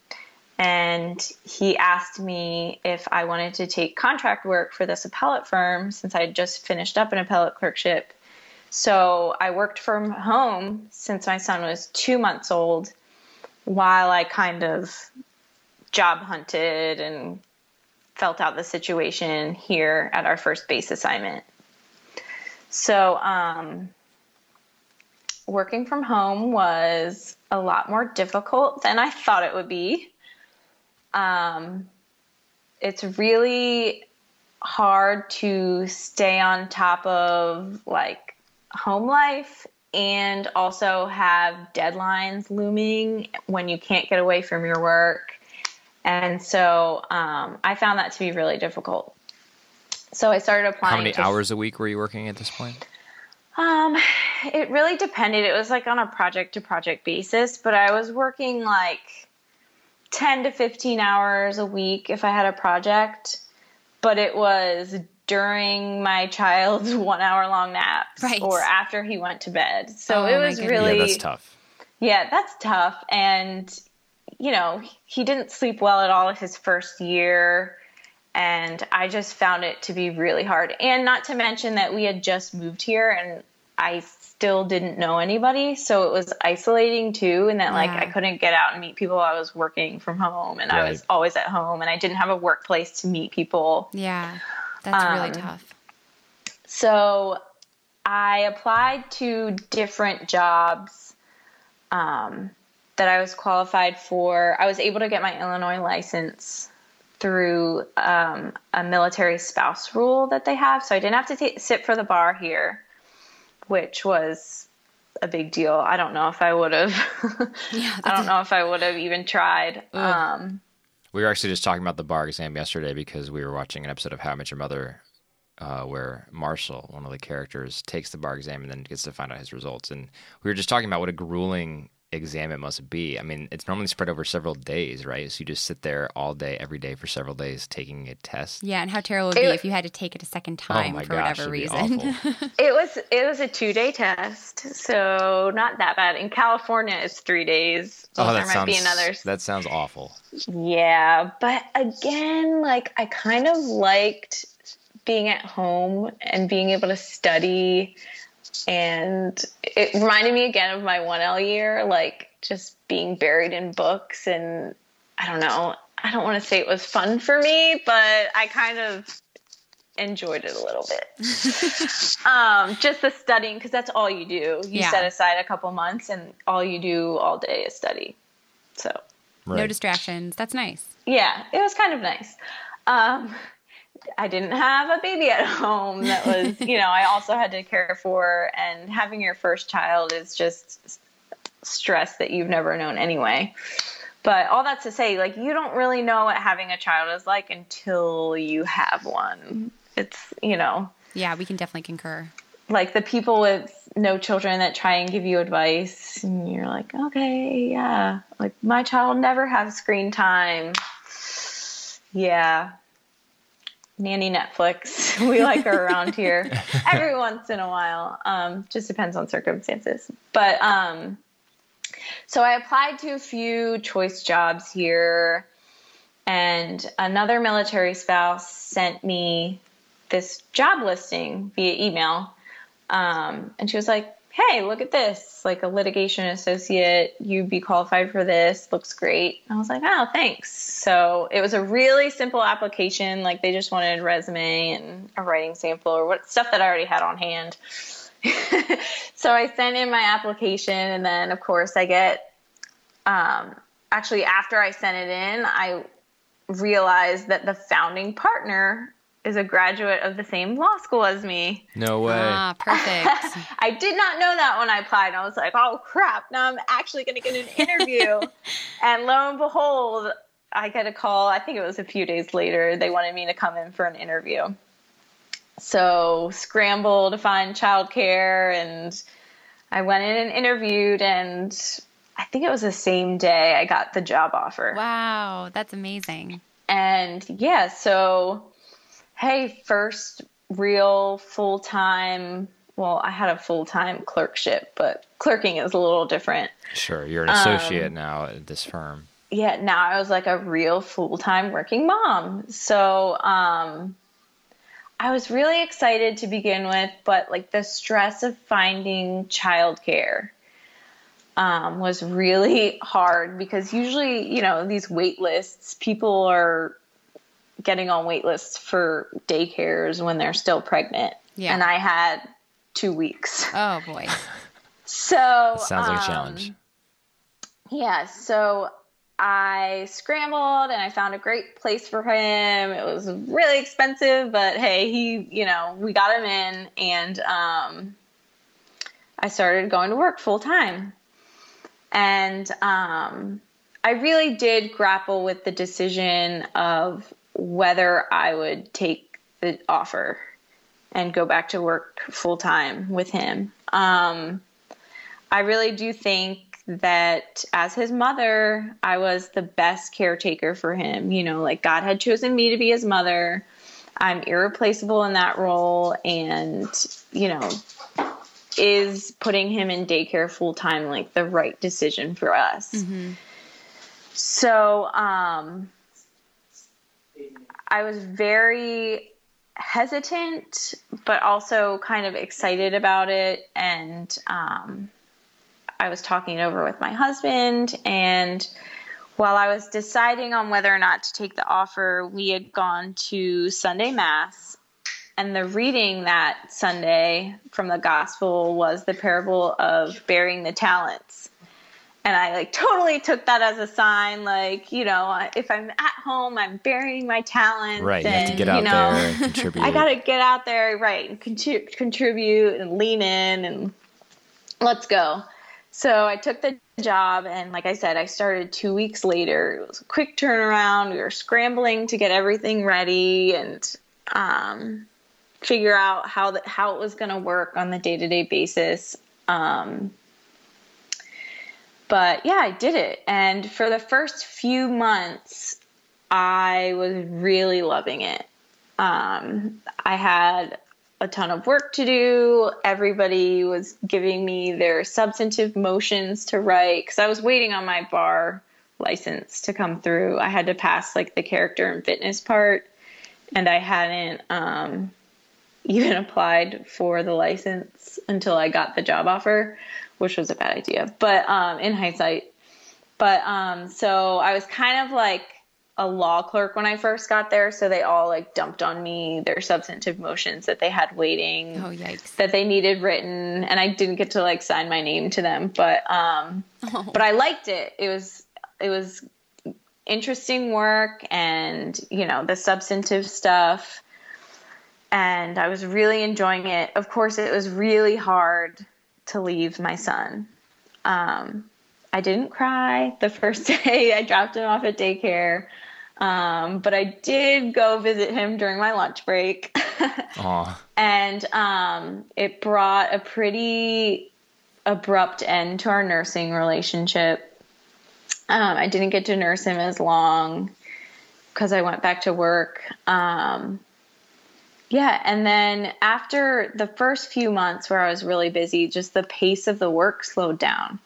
And he asked me if I wanted to take contract work for this appellate firm since I had just finished up an appellate clerkship. So I worked from home since my son was two months old while I kind of job hunted and felt out the situation here at our first base assignment. So, um, working from home was a lot more difficult than I thought it would be. Um, it's really hard to stay on top of like home life and also have deadlines looming when you can't get away from your work. And so um, I found that to be really difficult. So I started applying. How many to, hours a week were you working at this point? Um, it really depended. It was like on a project to project basis, but I was working like 10 to 15 hours a week if I had a project, but it was during my child's one hour long naps right. or after he went to bed. So oh, it was really yeah, that's tough. Yeah, that's tough. And, you know, he didn't sleep well at all his first year and I just found it to be really hard. And not to mention that we had just moved here and I still didn't know anybody, so it was isolating too and that like I couldn't get out and meet people. I was working from home and right. I was always at home and I didn't have a workplace to meet people. Yeah. That's um, really tough. So I applied to different jobs um, that I was qualified for. I was able to get my Illinois license through um, a military spouse rule that they have. So I didn't have to t- sit for the bar here, which was a big deal. I don't know if I would have. yeah, I don't know if I would have even tried. Um, we were actually just talking about the bar exam yesterday because we were watching an episode of How I Met Your Mother. Uh, where Marshall, one of the characters, takes the bar exam and then gets to find out his results. And we were just talking about what a grueling exam it must be. I mean, it's normally spread over several days, right? So you just sit there all day, every day for several days taking a test. Yeah, and how terrible it would be if you had to take it a second oh time oh for gosh, whatever reason. it was it was a two day test, so not that bad. In California, it's three days. So oh, that sounds, another... That sounds awful. Yeah, but again, like I kind of liked being at home and being able to study and it reminded me again of my 1L year, like just being buried in books. And I don't know, I don't want to say it was fun for me, but I kind of enjoyed it a little bit. um, just the studying, because that's all you do. You yeah. set aside a couple months, and all you do all day is study. So, right. no distractions. That's nice. Yeah, it was kind of nice. Um, I didn't have a baby at home that was, you know, I also had to care for. And having your first child is just stress that you've never known anyway. But all that to say, like, you don't really know what having a child is like until you have one. It's, you know. Yeah, we can definitely concur. like the people with no children that try and give you advice and you're like okay yeah like my child never have screen time yeah nanny netflix. We like her around here every once in a while. Um, just depends on circumstances. But um, so i applied to a few choice jobs here and another military spouse sent me this job listing via email. Um, and she was like, hey, look at this, like a litigation associate, you'd be qualified for this, looks great. I was like, oh, thanks. So it was a really simple application. Like they just wanted resume and a writing sample or what stuff that I already had on hand. so I sent in my application, and then of course I get. Um, actually, after I sent it in, I realized that the founding partner is a graduate of the same law school as me. No way. Ah, perfect. I did not know that when I applied. I was like, oh crap, now I'm actually going to get an interview. and lo and behold, I get a call. I think it was a few days later. They wanted me to come in for an interview. So scramble to find childcare, and I went in and interviewed, and I think it was the same day I got the job offer. wow, that's amazing. And yeah, so hey, first real full time. Well, I had a full time clerkship, but clerking is a little different. Sure, you're an associate now at this firm. Yeah, now I was like a real full time working mom. So, um, I was really excited to begin with, but like the stress of finding childcare um, was really hard because usually, you know, these wait lists, people are getting on wait lists for daycares when they're still pregnant. Yeah. And I had two weeks. Oh boy. So Sounds like a um, challenge. Yeah, so I scrambled and I found a great place for him. It was really expensive, but hey, he, you know, we got him in and um, I started going to work full time. And um, I really did grapple with the decision of whether I would take the offer and go back to work full time with him. Um, I really do think that as his mother, I was the best caretaker for him. You know, like God had chosen me to be his mother. I'm irreplaceable in that role, and, you know, is putting him in daycare full time like the right decision for us. So, um, I was very hesitant, but also kind of excited about it. And um, I was talking it over with my husband. And while I was deciding on whether or not to take the offer, we had gone to Sunday Mass. And the reading that Sunday from the gospel was the parable of burying the talents and I like totally took that as a sign, like you know, if I'm at home, I'm burying my talent. Right, you have to get out know, there and contribute. I got to get out there, right, and contri- contribute and lean in and let's go. So I took the job, and like I said, I started two weeks later. It was a quick turnaround. We were scrambling to get everything ready and um, figure out how the, how it was going to work on the day to day basis. Um, but yeah, I did it. And for the first few months, I was really loving it. Um, I had a ton of work to do. Everybody was giving me their substantive motions to write because I was waiting on my bar license to come through. I had to pass like the character and fitness part, and I hadn't um, even applied for the license until I got the job offer, which was a bad idea. But um, in hindsight, but um, so I was kind of like a law clerk when I first got there, so they all like dumped on me their substantive motions that they had waiting, Oh yikes. that they needed written, and I didn't get to like sign my name to them, but um, but I liked it. It was it was interesting work, and you know the substantive stuff, and I was really enjoying it. Of course, it was really hard to leave my son. Um, I didn't cry the first day I dropped him off at daycare. Um, but I did go visit him during my lunch break. And um, it brought a pretty abrupt end to our nursing relationship. Um, I didn't get to nurse him as long because I went back to work. Um, yeah, and then after the first few months where I was really busy, just the pace of the work slowed down.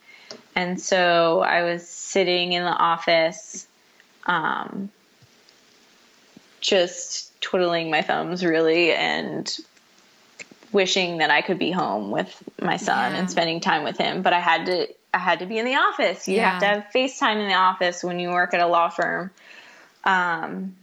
And so I was sitting in the office, um, just twiddling my thumbs really and wishing that I could be home with my son Yeah. and spending time with him. But I had to I had to be in the office. You have to Yeah. have FaceTime in the office when you work at a law firm. Um,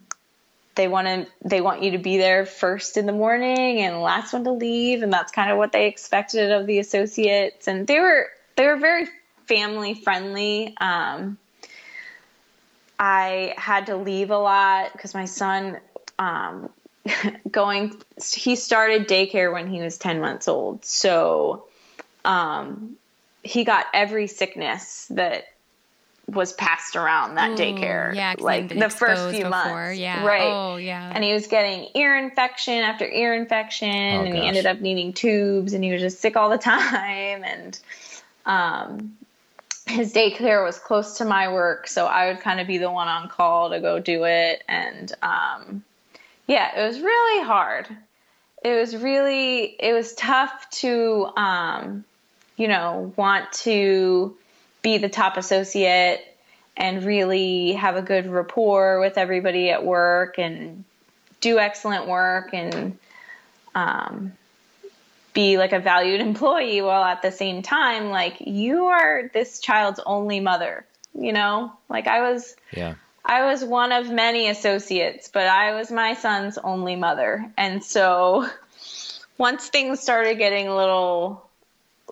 they want to they want you to be there first in the morning and last one to leave and that's kind of what they expected of the associates. And they were they were very family friendly. Um, i had to leave a lot because my son um, going he started daycare when he was 10 months old. So um, he got every sickness that was passed around that Ooh, daycare yeah, 'cause like the first few before, months yeah. right Oh, yeah. and he was getting ear infection after ear infection Oh, and he ended up needing tubes and he was just sick all the time and um, his daycare was close to my work so i would kind of be the one on call to go do it and um, yeah it was really hard it was really it was tough to um, you know want to be the top associate and really have a good rapport with everybody at work and do excellent work and um, be like a valued employee while at the same time like you are this child's only mother you know like i was Yeah. I was one of many associates, but I was my son's only mother. And so once things started getting a little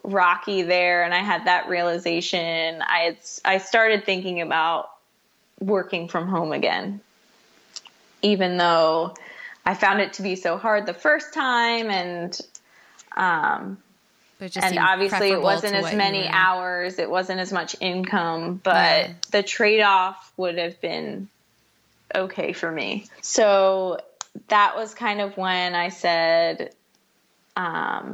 rocky there and I had that realization, I had, I started thinking about working from home again. Even though I found it to be so hard the first time and um But just and obviously it wasn't as many hours it wasn't as much income but Yeah. the trade-off would have been okay for me so that was kind of when i said um,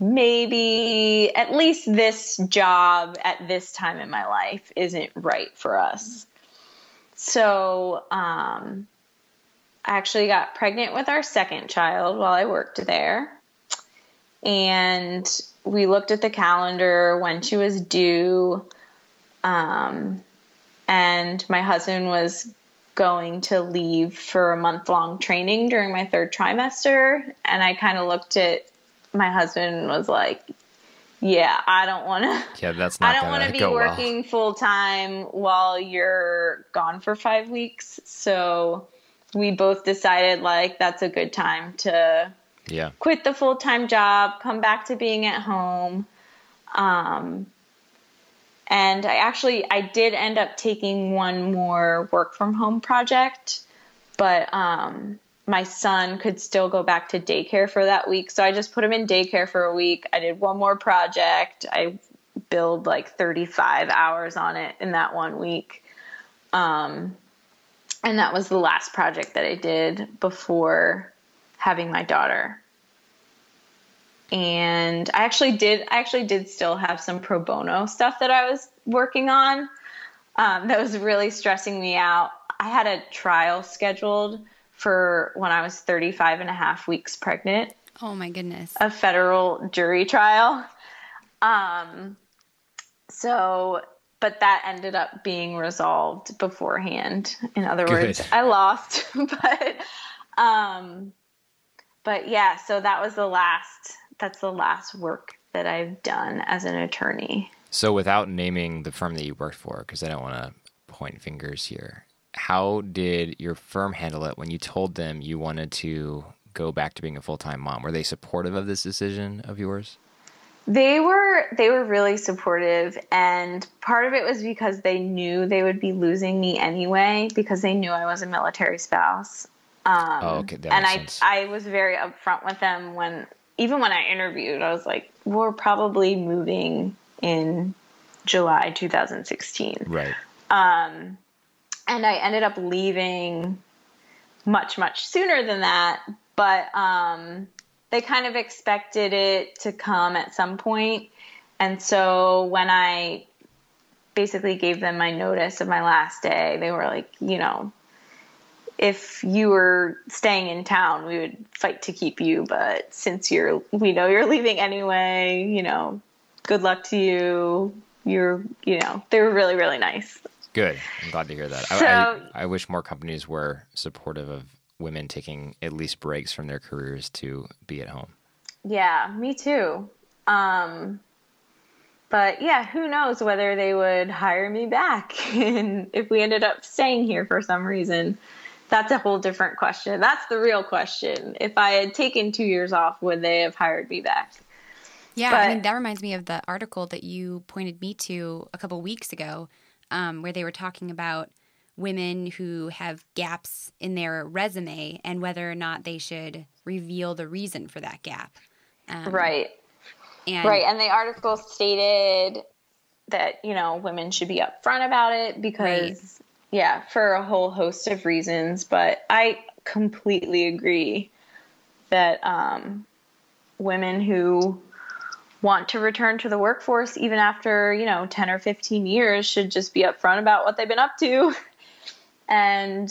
maybe at least this job at this time in my life isn't right for us. So um, i actually got pregnant with our second child while i worked there. And we looked at the calendar when she was due um, and my husband was going to leave for a month long training during my third trimester. And i kind of looked at my husband was like yeah i don't want to Yeah, that's not I don't want to be go well. working full time while you're gone for five weeks. So we both decided like that's a good time to Yeah. quit the full time job, come back to being at home. Um, and I actually I did end up taking one more work from home project, but um, my son could still go back to daycare for that week, so I just put him in daycare for a week. I did one more project. I billed like 35 hours on it in that one week. Um, and that was the last project that I did before having my daughter. And I actually did I actually did still have some pro bono stuff that I was working on um, that was really stressing me out. I had a trial scheduled for when I was 35 and a half weeks pregnant Oh my goodness. a federal jury trial. Um, so, but that ended up being resolved beforehand. In other words, I lost, but, um, but yeah, so that was the last, that's the last work that I've done as an attorney. So, without naming the firm that you worked for, because I don't want to point fingers here, how did your firm handle it when you told them you wanted to go back to being a full time mom? Were they supportive of this decision of yours? They were they were really supportive and part of it was because they knew they would be losing me anyway because they knew I was a military spouse. Um, Oh, okay, that and I sense. I was very upfront with them when even when I interviewed I was like we're probably moving in July 2016. Right. And I ended up leaving much much sooner than that. But um, they kind of expected it to come at some point. point, and so when I basically gave them my notice of my last day, they were like, you know, if you were staying in town, we would fight to keep you. But since you're, we know you're leaving anyway, you know, good luck to you. You're, you know, they were really, really nice. Good. I'm glad to hear that. So- I, I, I wish more companies were supportive of women taking at least breaks from their careers to be at home. Yeah, me too. Um, but yeah, who knows whether they would hire me back and if we ended up staying here for some reason. That's a whole different question. That's the real question. If I had taken two years off, would they have hired me back? Yeah, But- I mean that reminds me of the article that you pointed me to a couple weeks ago, um, where they were talking about women who have gaps in their resume and whether or not they should reveal the reason for that gap. Um, Right. And Right. And the article stated that, you know, women should be upfront about it because, yeah, for a whole host of reasons. But I completely agree that um, women who want to return to the workforce, even after, you know, 10 or 15 years, should just be upfront about what they've been up to and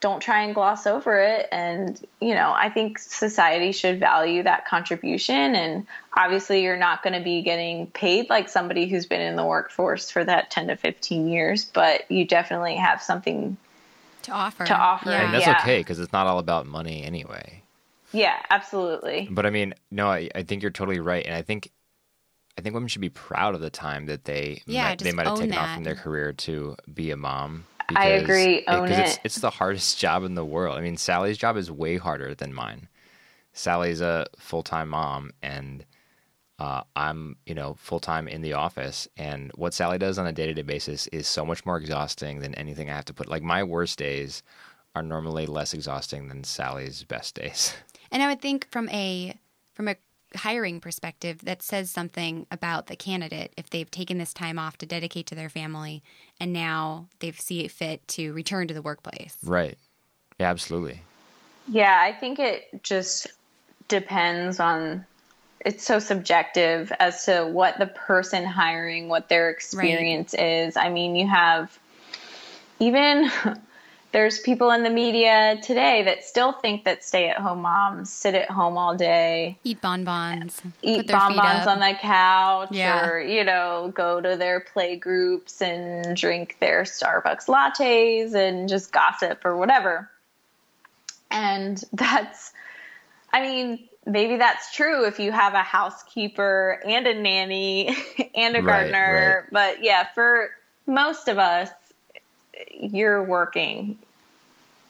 don't try and gloss over it. And, you know, I think society should value that contribution. And obviously, you're not going to be getting paid like somebody who's been in the workforce for that 10 to 15 years, but you definitely have something. to offer. To offer, Yeah. And that's Yeah. okay because it's not all about money anyway. Yeah, absolutely. But I mean, no, I, I think you're totally right, and I think I think women should be proud of the time that they Yeah, might, they might have own taken off from their career to be a mom. I agree. Own because It's, it's the hardest job in the world. I mean, Sally's job is way harder than mine. Sally's a full time mom, and uh, I'm you know full time in the office. And what Sally does on a day to day basis is so much more exhausting than anything I have to put. Like my worst days are normally less exhausting than Sally's best days. And I would think from a from a hiring perspective, that says something about the candidate if they've taken this time off to dedicate to their family, and now they see it fit to return to the workplace. Right. Yeah, absolutely. Yeah, I think it just depends on it's so subjective as to what the person hiring, what their experience is. I mean, you have even there's people in the media today that still think that stay at home moms sit at home all day, Eat bonbons, put eat their bonbons on the couch, Yeah. or, you know, go to their play groups and drink their Starbucks lattes and just gossip or whatever. And that's, I mean, maybe that's true if you have a housekeeper and a nanny and a Right, gardener. But yeah, for most of us, you're working.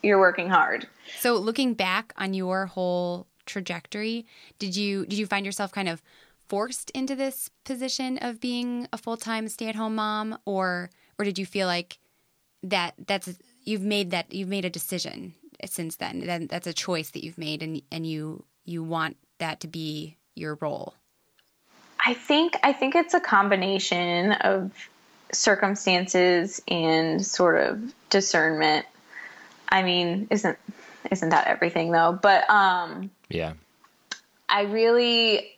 You're working hard. So looking back on your whole trajectory, did you did you find yourself kind of forced into this position of being a full-time stay-at-home mom or or did you feel like that that's you've made that you've made a decision since then then that's a choice that you've made and and you you want that to be your role I think I think it's a combination of circumstances and sort of discernment. I mean, isn't isn't that everything though? But um Yeah. I really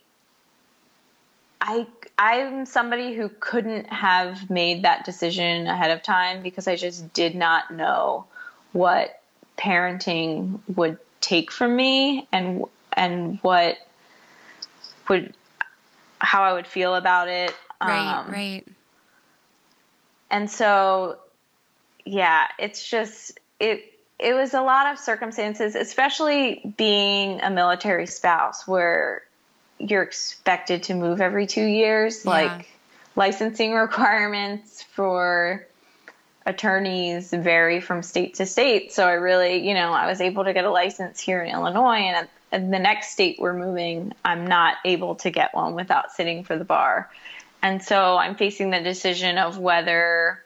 I I'm somebody who couldn't have made that decision ahead of time because I just did not know what parenting would take from me and and what would how I would feel about it. right Um, right and so yeah it's just it it was a lot of circumstances especially being a military spouse where you're expected to move every two years Yeah. like licensing requirements for attorneys vary from state to state so i really you know i was able to get a license here in illinois and at and the next state we're moving i'm not able to get one without sitting for the bar and so I'm facing the decision of whether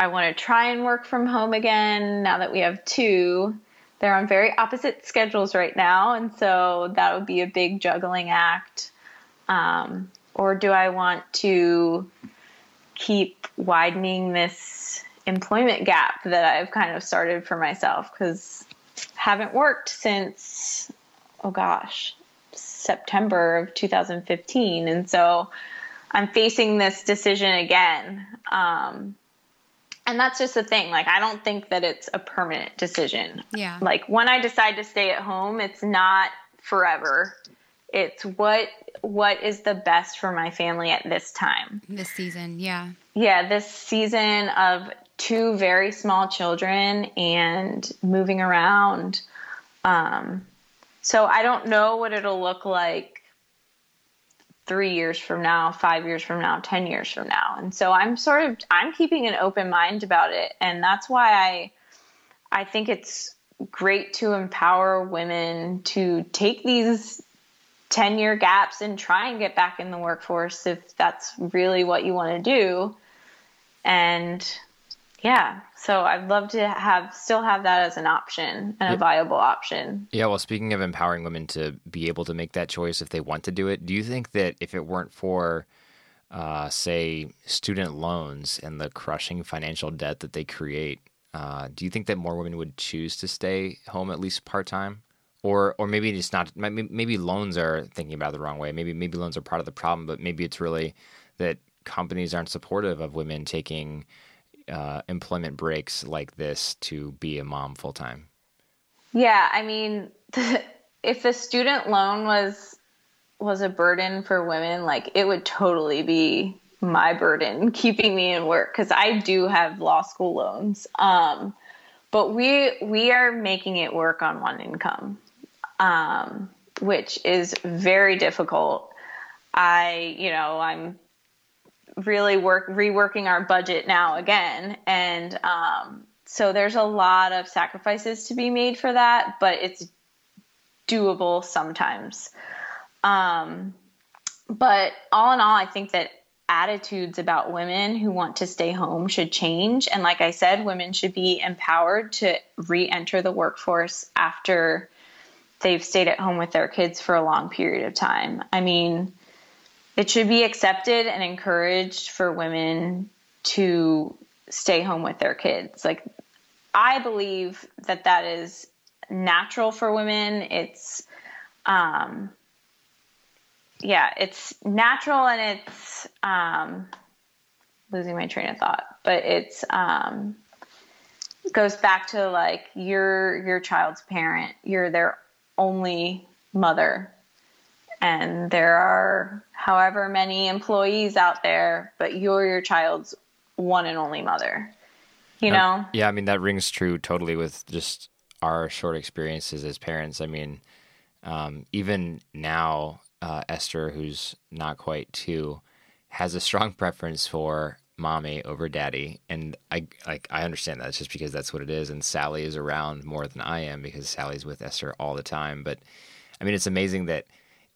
I want to try and work from home again now that we have two. They're on very opposite schedules right now, and so that would be a big juggling act. Um, or do I want to keep widening this employment gap that I've kind of started for myself because haven't worked since oh gosh September of 2015, and so I'm facing this decision again. Um, and that's just the thing. Like, I don't think that it's a permanent decision. Yeah. Like, when I decide to stay at home, it's not forever. It's what what is the best for my family at this time. This season, yeah. Yeah, this season of two very small children and moving around. Um, so I don't know what it'll look like three years from now, five years from now, 10 years from now. And so I'm sort of, I'm keeping an open mind about it. And that's why I, I think it's great to empower women to take these 10 year gaps and try and get back in the workforce if that's really what you want to do. And yeah, so I'd love to have still have that as an option and a viable option. Yeah, well, speaking of empowering women to be able to make that choice if they want to do it, do you think that if it weren't for, uh, say, student loans and the crushing financial debt that they create, uh, do you think that more women would choose to stay home at least part time? Or, or maybe it's not. Maybe, maybe loans are thinking about it the wrong way. Maybe, maybe loans are part of the problem, but maybe it's really that companies aren't supportive of women taking uh, employment breaks like this to be a mom full time? Yeah, I mean, if the student loan was was a burden for women, like it would totally be my burden keeping me in work because I do have law school loans. Um, but we we are making it work on one income, um, which is very difficult. I, you know, I'm really work reworking our budget now again. And um, so there's a lot of sacrifices to be made for that but it's doable sometimes. Um, but all in all i think that attitudes about women who want to stay home should change. And like i said women should be empowered to re-enter the workforce after they've stayed at home with their kids for a long period of time. I mean it should be accepted and encouraged for women to stay home with their kids. Like, I believe that that is natural for women. It's, um, yeah, it's natural and it's, um, losing my train of thought, but it's, um, goes back to like you're your child's parent, you're their only mother and there are however many employees out there, but you're your child's one and only mother. You know? yeah, I mean that rings true totally with just our short experiences as parents. I mean, um, even now, uh, Esther, who's not quite two, has a strong preference for mommy over daddy, and I like I understand that it's just because that's what it is. And Sally is around more than I am because Sally's with Esther all the time. But I mean, it's amazing that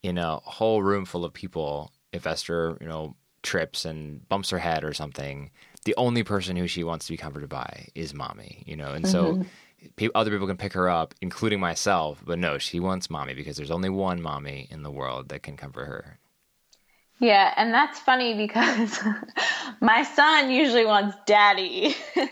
in a whole room full of people, if Esther, you know, trips and bumps her head or something, the only person who she wants to be comforted by is mommy, you know, and mm-hmm. so other people can pick her up, including myself, but no, she wants mommy because there's only one mommy in the world that can comfort her. Yeah, and that's funny because my son usually wants daddy.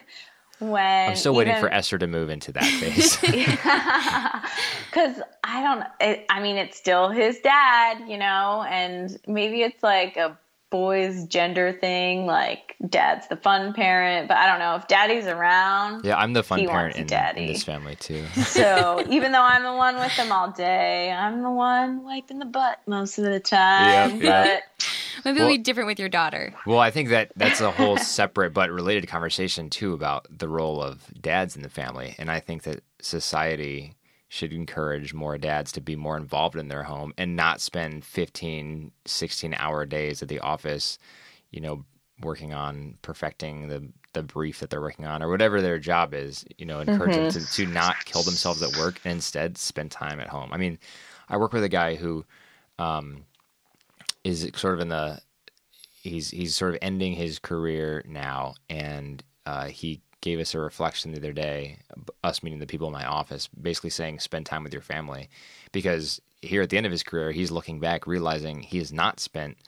when I'm still waiting for Esther to move into that phase. Because I don't, it, I mean, it's still his dad, you know, and maybe it's like a boys gender thing like dad's the fun parent but i don't know if daddy's around yeah i'm the fun parent in, in, this family too. So even though i'm the one with them all day i'm the one wiping the butt most of the time yep, yep. but maybe well, it'll be different with your daughter. well i think that that's a whole separate but related conversation too about the role of dads in the family and i think that society should encourage more dads to be more involved in their home and not spend 15 16 hour days at the office you know working on perfecting the the brief that they're working on or whatever their job is you know encourage mm-hmm. them to, to not kill themselves at work and instead spend time at home i mean i work with a guy who um, is sort of in the he's he's sort of ending his career now and uh, he gave us a reflection the other day, us meeting the people in my office, basically saying spend time with your family, because here at the end of his career, he's looking back, realizing he has not spent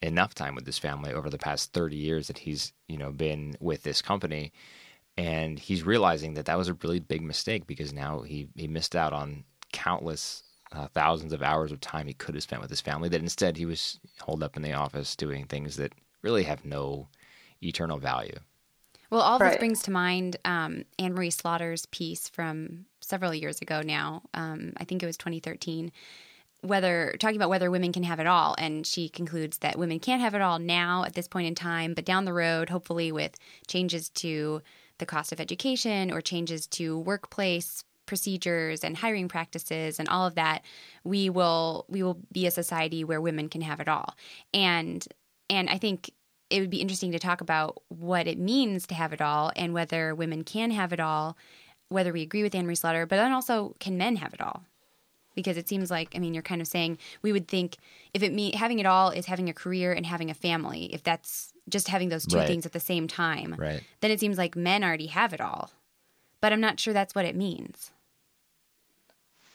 enough time with his family over the past 30 years that he's you know been with this company. And he's realizing that that was a really big mistake because now he he missed out on countless uh, thousands of hours of time he could have spent with his family that instead he was holed up in the office doing things that really have no eternal value Well, all Right. this brings to mind um, Anne Marie Slaughter's piece from several years ago now. Um, I think it was 2013. Whether talking about whether women can have it all, and she concludes that women can't have it all now at this point in time, but down the road, hopefully with changes to the cost of education or changes to workplace procedures and hiring practices and all of that, we will we will be a society where women can have it all. And and I think it would be interesting to talk about what it means to have it all and whether women can have it all, whether we agree with Anne Marie Slaughter, but then also can men have it all? Because it seems like, I mean, you're kind of saying we would think if it mean having it all is having a career and having a family, if that's just having those two Right. things at the same time, right then it seems like men already have it all. But I'm not sure that's what it means.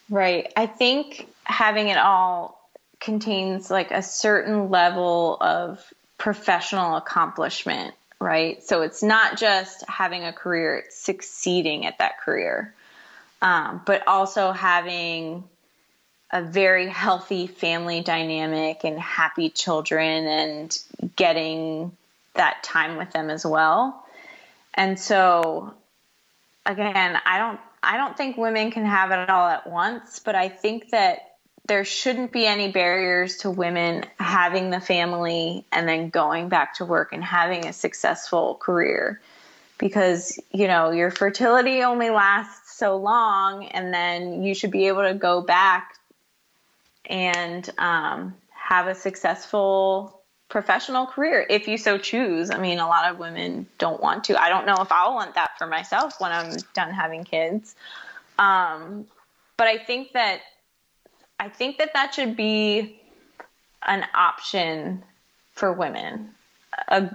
Right. I think having it all contains like a certain level of professional accomplishment, right? So it's not just having a career, it's succeeding at that career, um, but also having a very healthy family dynamic and happy children and getting that time with them as well. And so again, I don't I don't think women can have it all at once, but I think that there shouldn't be any barriers to women having the family and then going back to work and having a successful career because you know your fertility only lasts so long and then you should be able to go back and um, have a successful professional career if you so choose. I mean, a lot of women don't want to. I don't know if I'll want that for myself when I'm done having kids. Um, but I think that I think that that should be an option for women, a,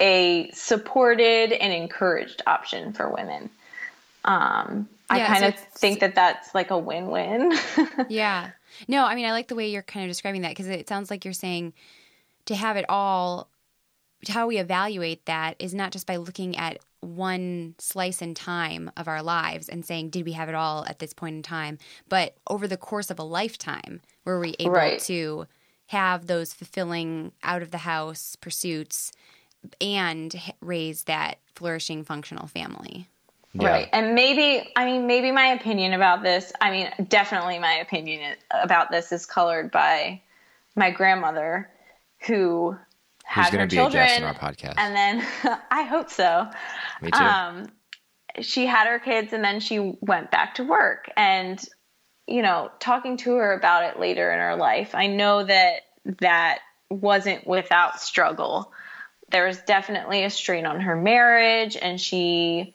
a supported and encouraged option for women. Um, I Yeah, kind of think that that's like a win-win. yeah. No, I mean, I like the way you're kind of describing that because it sounds like you're saying to have it all, how we evaluate that is not just by looking at one slice in time of our lives and saying, did we have it all at this point in time? But over the course of a lifetime, were we able Right. to have those fulfilling out of the house pursuits and raise that flourishing, functional family? Yeah. Right. And maybe, I mean, maybe my opinion about this, I mean, definitely my opinion about this is colored by my grandmother who Who's going her to be a children. guest on our podcast? And then I hope so. Me too. Um, she had her kids and then she went back to work. And, you know, talking to her about it later in her life, I know that that wasn't without struggle. There was definitely a strain on her marriage, and she,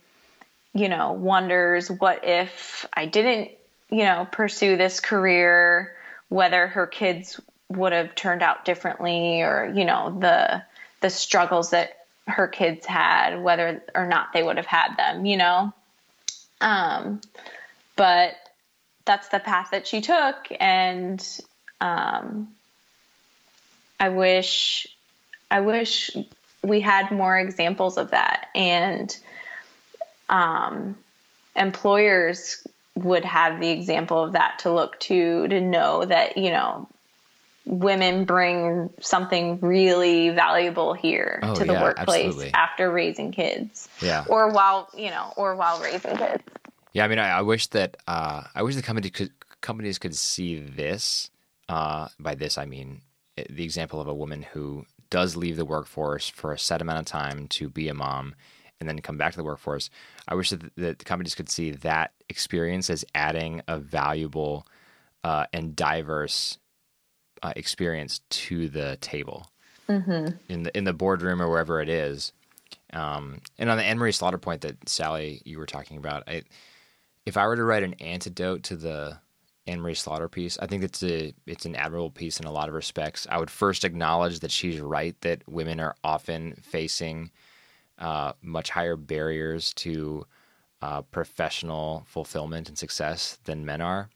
you know, wonders what if I didn't, you know, pursue this career, whether her kids would have turned out differently or, you know, the the struggles that her kids had, whether or not they would have had them, you know. Um, but that's the path that she took, and um, I wish, I wish we had more examples of that, and um, employers would have the example of that to look to to know that you know women bring something really valuable here Oh, to the yeah, workplace absolutely. after raising kids Yeah. or while you know or while raising kids Yeah, I mean, I, I wish that uh, I wish the company could companies could see this. Uh, by this, I mean eh, the example of a woman who does leave the workforce for a set amount of time to be a mom, and then come back to the workforce. I wish that, that the companies could see that experience as adding a valuable uh, and diverse uh, experience to the table in the in the boardroom or wherever it is. Um, and on the Anne Marie Slaughter point that Sally you were talking about, I, if I were to write an antidote to the Anne Marie Slaughter piece, I think it's a it's an admirable piece in a lot of respects. I would first acknowledge that she's right that women are often facing uh, much higher barriers to uh, professional fulfillment and success than men are.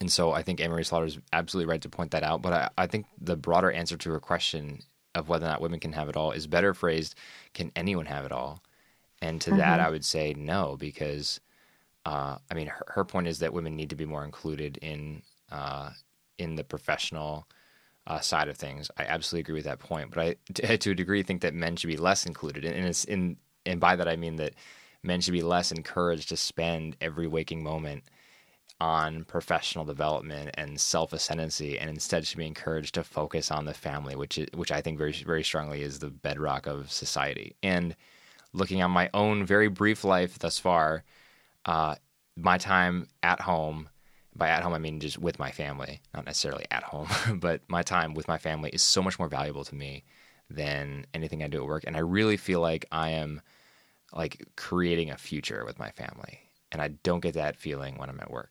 And so I think Anne-Marie Slaughter is absolutely right to point that out. But I, I think the broader answer to her question of whether or not women can have it all is better phrased, can anyone have it all? And to mm-hmm. that, I would say no, because uh, I mean, her, her, point is that women need to be more included in uh, in the professional uh, side of things. I absolutely agree with that point, but I, to, to a degree, think that men should be less included, and, and it's in and by that I mean that men should be less encouraged to spend every waking moment on professional development and self ascendancy, and instead should be encouraged to focus on the family, which is, which I think very very strongly is the bedrock of society. And looking at my own very brief life thus far, uh, my time at home by at home I mean just with my family, not necessarily at home, but my time with my family is so much more valuable to me than anything I do at work. And I really feel like I am like creating a future with my family. And I don't get that feeling when I'm at work.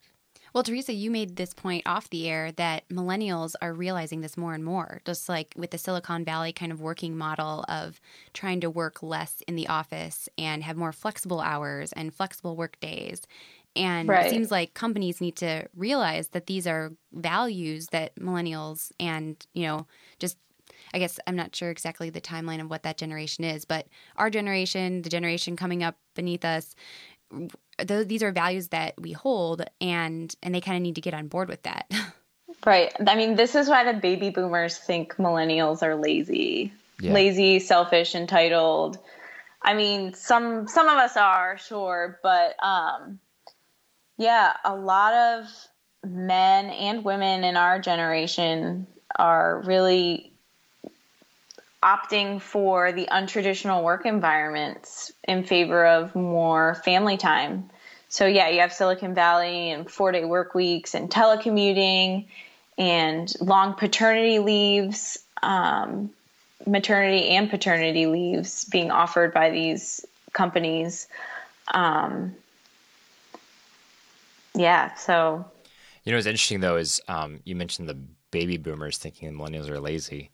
Well, Teresa, you made this point off the air that millennials are realizing this more and more, just like with the Silicon Valley kind of working model of trying to work less in the office and have more flexible hours and flexible work days. And right. it seems like companies need to realize that these are values that millennials and, you know, just I guess I'm not sure exactly the timeline of what that generation is, but our generation, the generation coming up beneath us, these are values that we hold and and they kind of need to get on board with that. Right. I mean, this is why the baby boomers think millennials are lazy. Yeah. Lazy, selfish, entitled. I mean, some some of us are, sure, but um yeah, a lot of men and women in our generation are really opting for the untraditional work environments in favor of more family time. So, yeah, you have Silicon Valley and four day work weeks and telecommuting and long paternity leaves, um, maternity and paternity leaves being offered by these companies. Um, yeah. So, you know, what's interesting though is um, you mentioned the baby boomers thinking the millennials are lazy.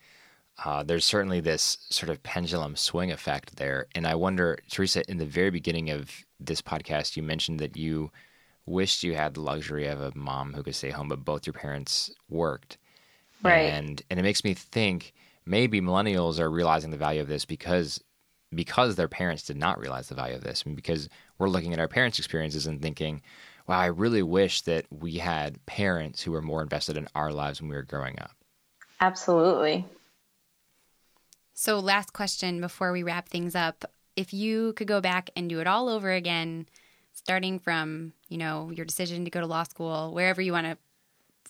Uh, there's certainly this sort of pendulum swing effect there. And I wonder, Teresa, in the very beginning of this podcast, you mentioned that you wished you had the luxury of a mom who could stay home, but both your parents worked. Right. And and it makes me think maybe millennials are realizing the value of this because because their parents did not realize the value of this, and because we're looking at our parents' experiences and thinking, wow, I really wish that we had parents who were more invested in our lives when we were growing up. Absolutely. So, last question before we wrap things up. If you could go back and do it all over again, starting from, you know, your decision to go to law school, wherever you want to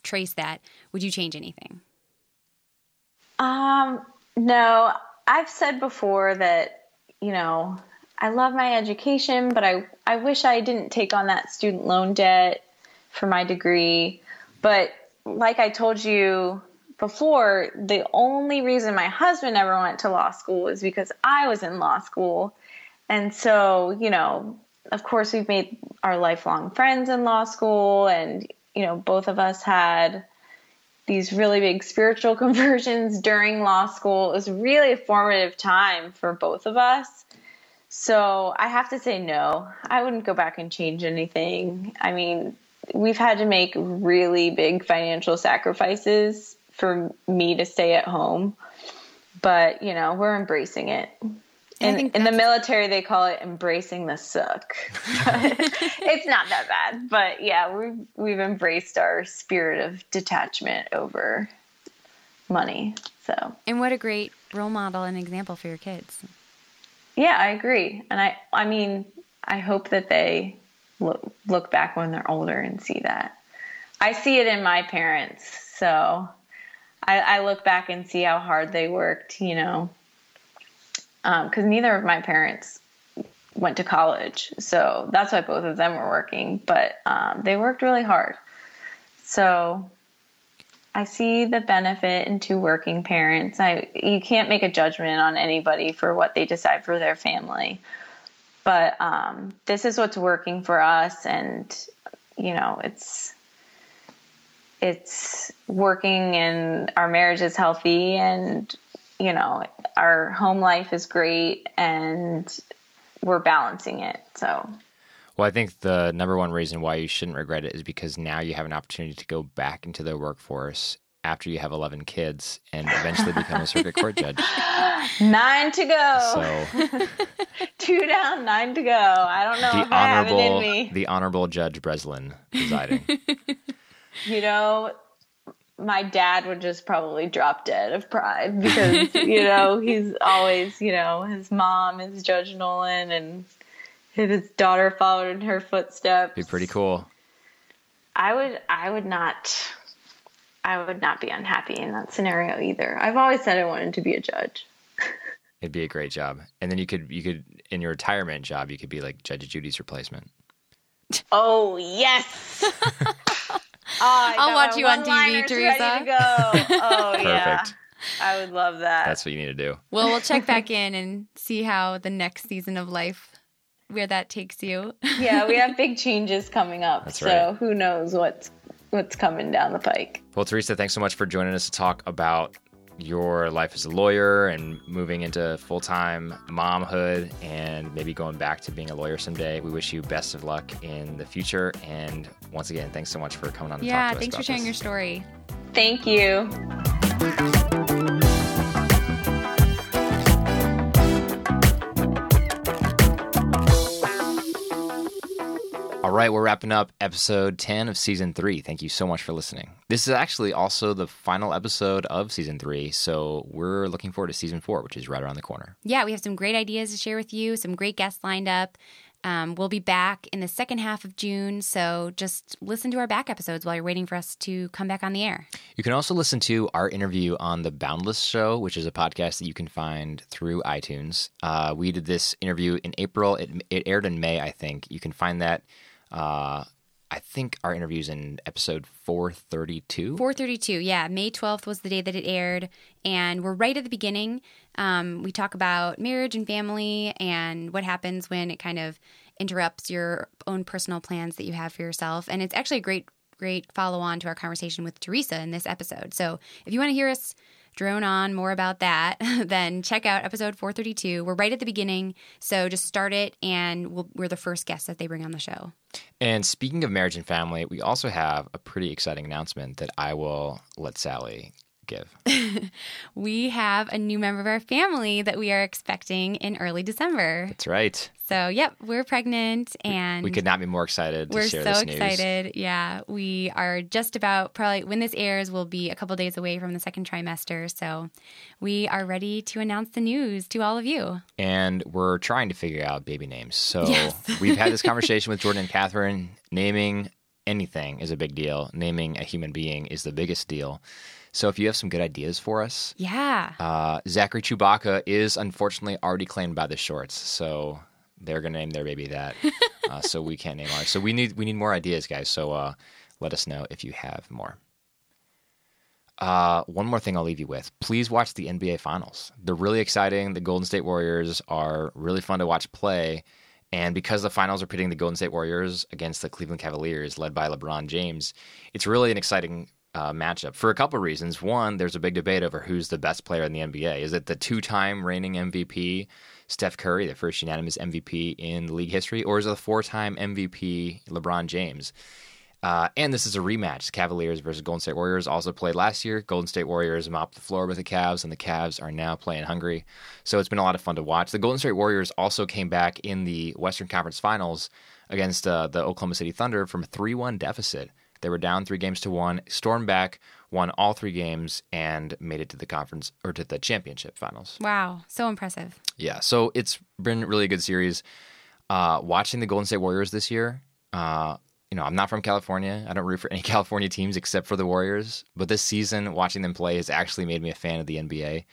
trace that, would you change anything? Um, no. I've said before that, you know, I love my education, but I, I wish I didn't take on that student loan debt for my degree. But like I told you before, the only reason my husband ever went to law school was because I was in law school. And so, you know, of course, we've made our lifelong friends in law school, and, you know, both of us had these really big spiritual conversions during law school. It was really a formative time for both of us. So I have to say no. I wouldn't go back and change anything. I mean, we've had to make really big financial sacrifices for me to stay at home. But, you know, we're embracing it. In, in the military, they call it embracing the suck. it's not that bad, but yeah, we've we've embraced our spirit of detachment over money. So, and what a great role model and example for your kids. Yeah, I agree. And I I mean, I hope that they look look back when they're older and see that. I see it in my parents. So I, I look back and see how hard they worked, you know, because um, neither of my parents went to college. So that's why both of them were working, but um, they worked really hard. So I see the benefit in two working parents. I you can't make a judgment on anybody for what they decide for their family, but um, this is what's working for us, and you know it's it's working, and our marriage is healthy, and you know our home life is great, and we're balancing it. So Well, I think the number one reason why you shouldn't regret it is because now you have an opportunity to go back into the workforce after you have 11 kids and eventually become a circuit court judge. Nine to go. So Two down, nine to go. I don't know the if I have it in honorable, me. the honorable Judge Breslin presiding. You know, my dad would just probably drop dead of pride because, you know, he's always, you know, his mom is Judge Nolan and his daughter followed in her footsteps. Be pretty cool. I would I would not I would not be unhappy in that scenario either. I've always said I wanted to be a judge. It'd be a great job. And then you could you could in your retirement job you could be like Judge Judy's replacement. Oh yes. Oh, I I'll got watch you on TV, Teresa. to go. Oh yeah. Perfect. I would love that. That's what you need to do. Well, we'll check back in and see how the next season of life where that takes you. yeah, we have big changes coming up. That's so right. who knows what's what's coming down the pike. Well, Teresa, thanks so much for joining us to talk about your life as a lawyer and moving into full time momhood and maybe going back to being a lawyer someday. We wish you best of luck in the future. And once again, thanks so much for coming on to yeah, talk to us. thanks for sharing this. your story. Thank you. Right, we're wrapping up episode 10 of season three. Thank you so much for listening. This is actually also the final episode of season three, so we're looking forward to season four, which is right around the corner. Yeah, we have some great ideas to share with you, some great guests lined up. Um, we'll be back in the second half of June, so just listen to our back episodes while you're waiting for us to come back on the air. You can also listen to our interview on The Boundless Show, which is a podcast that you can find through iTunes. Uh, we did this interview in April. It, it aired in May, I think. You can find that. Uh, I think our interview's in episode 432. 432, yeah. May 12th was the day that it aired. And we're right at the beginning. Um, we talk about marriage and family and what happens when it kind of interrupts your own personal plans that you have for yourself. And it's actually a great, great follow on to our conversation with Teresa in this episode. So if you want to hear us drone on more about that, then check out episode 432. We're right at the beginning. So just start it, and we'll, we're the first guests that they bring on the show. And speaking of marriage and family, we also have a pretty exciting announcement that I will let Sally give. We have a new member of our family that we are expecting in early December. That's right. So, yep, we're pregnant and We could not be more excited to we're share so this news. excited. Yeah, we are just about probably when this airs, we'll be a couple days away from the second trimester. So, we are ready to announce the news to all of you. and we're trying to figure out baby names. So Yes. we've had this conversation with Jordan and Catherine. Naming anything is a big deal. Naming a human being is the biggest deal. So if you have some good ideas for us, Yeah. uh, Zachary Chewbacca is unfortunately already claimed by the shorts, so they're gonna name their baby that. uh, so we can't name ours. So we need we need more ideas, guys. So uh, let us know if you have more. Uh, one more thing I'll leave you with. Please watch the NBA Finals. They're really exciting. The Golden State Warriors are really fun to watch play. And because the finals are pitting the Golden State Warriors against the Cleveland Cavaliers, led by LeBron James, it's really an exciting uh, matchup for a couple of reasons. One, there's a big debate over who's the best player in the NBA. Is it the two time reigning MVP, Steph Curry, the first unanimous MVP in league history, or is it the four time MVP, LeBron James? Uh, and this is a rematch. Cavaliers versus Golden State Warriors also played last year. Golden State Warriors mopped the floor with the Cavs, and the Cavs are now playing hungry. So it's been a lot of fun to watch. The Golden State Warriors also came back in the Western Conference Finals against uh, the Oklahoma City Thunder from a 3 1 deficit. They were down three games to one, stormed back, won all three games, and made it to the conference or to the championship finals. Wow. So impressive. Yeah, so it's been really a good series. Uh, watching the Golden State Warriors this year, uh, you know, I'm not from California. I don't root for any California teams except for the Warriors. But this season, watching them play has actually made me a fan of the NBA,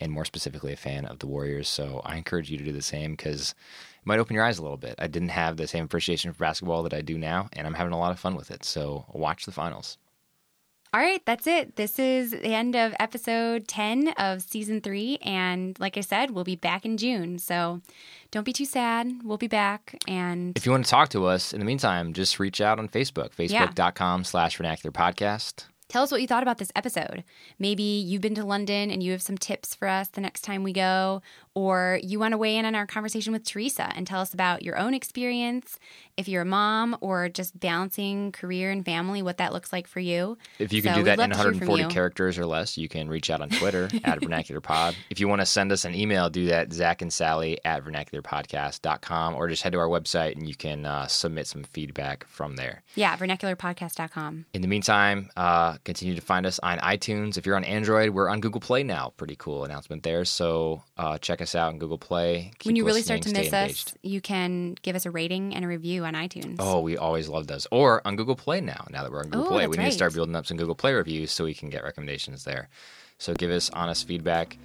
and more specifically, a fan of the Warriors. So I encourage you to do the same because it might open your eyes a little bit. I didn't have the same appreciation for basketball that I do now, and I'm having a lot of fun with it. So watch the finals. All right, that's it. This is the end of episode 10 of season three. And like I said, we'll be back in June. So don't be too sad. We'll be back. And If you want to talk to us, in the meantime, just reach out on Facebook, facebook.com slash vernacular podcast. tell us what you thought about this episode. Maybe you've been to London and you have some tips for us the next time we go, or you want to weigh in on our conversation with Teresa and tell us about your own experience, if you're a mom or just balancing career and family, what that looks like for you. If you can So do that in to hear from 140 characters or less, you can reach out on Twitter at Vernacular Pod. If you want to send us an email, do that, Zach and Sally at vernacularpodcast.com, or just head to our website and you can uh, submit some feedback from there. Yeah, vernacularpodcast.com. In the meantime, uh, continue to find us on iTunes. If you're on Android, we're on Google Play now. Pretty cool announcement there. So uh, check us out on Google Play. Keep when you really start to miss us, you can give us a rating and a review on iTunes. Oh, we always love those. Or on Google Play now. Now that we're on Google Oh, Play, we need to start building up some Google Play reviews so we can get recommendations there. So give us honest feedback.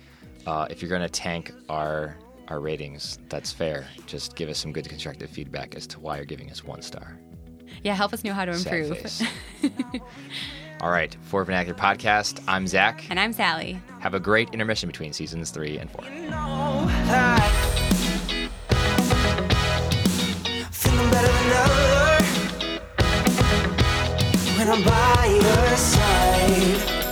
Uh, if you're going to tank our our ratings, that's fair. Just give us some good constructive feedback as to why you're giving us one star. Yeah, help us know how to improve. All right, for Vernacular Podcast, I'm Zach. And I'm Sally. Have a great intermission between seasons three and four. When I'm by your side.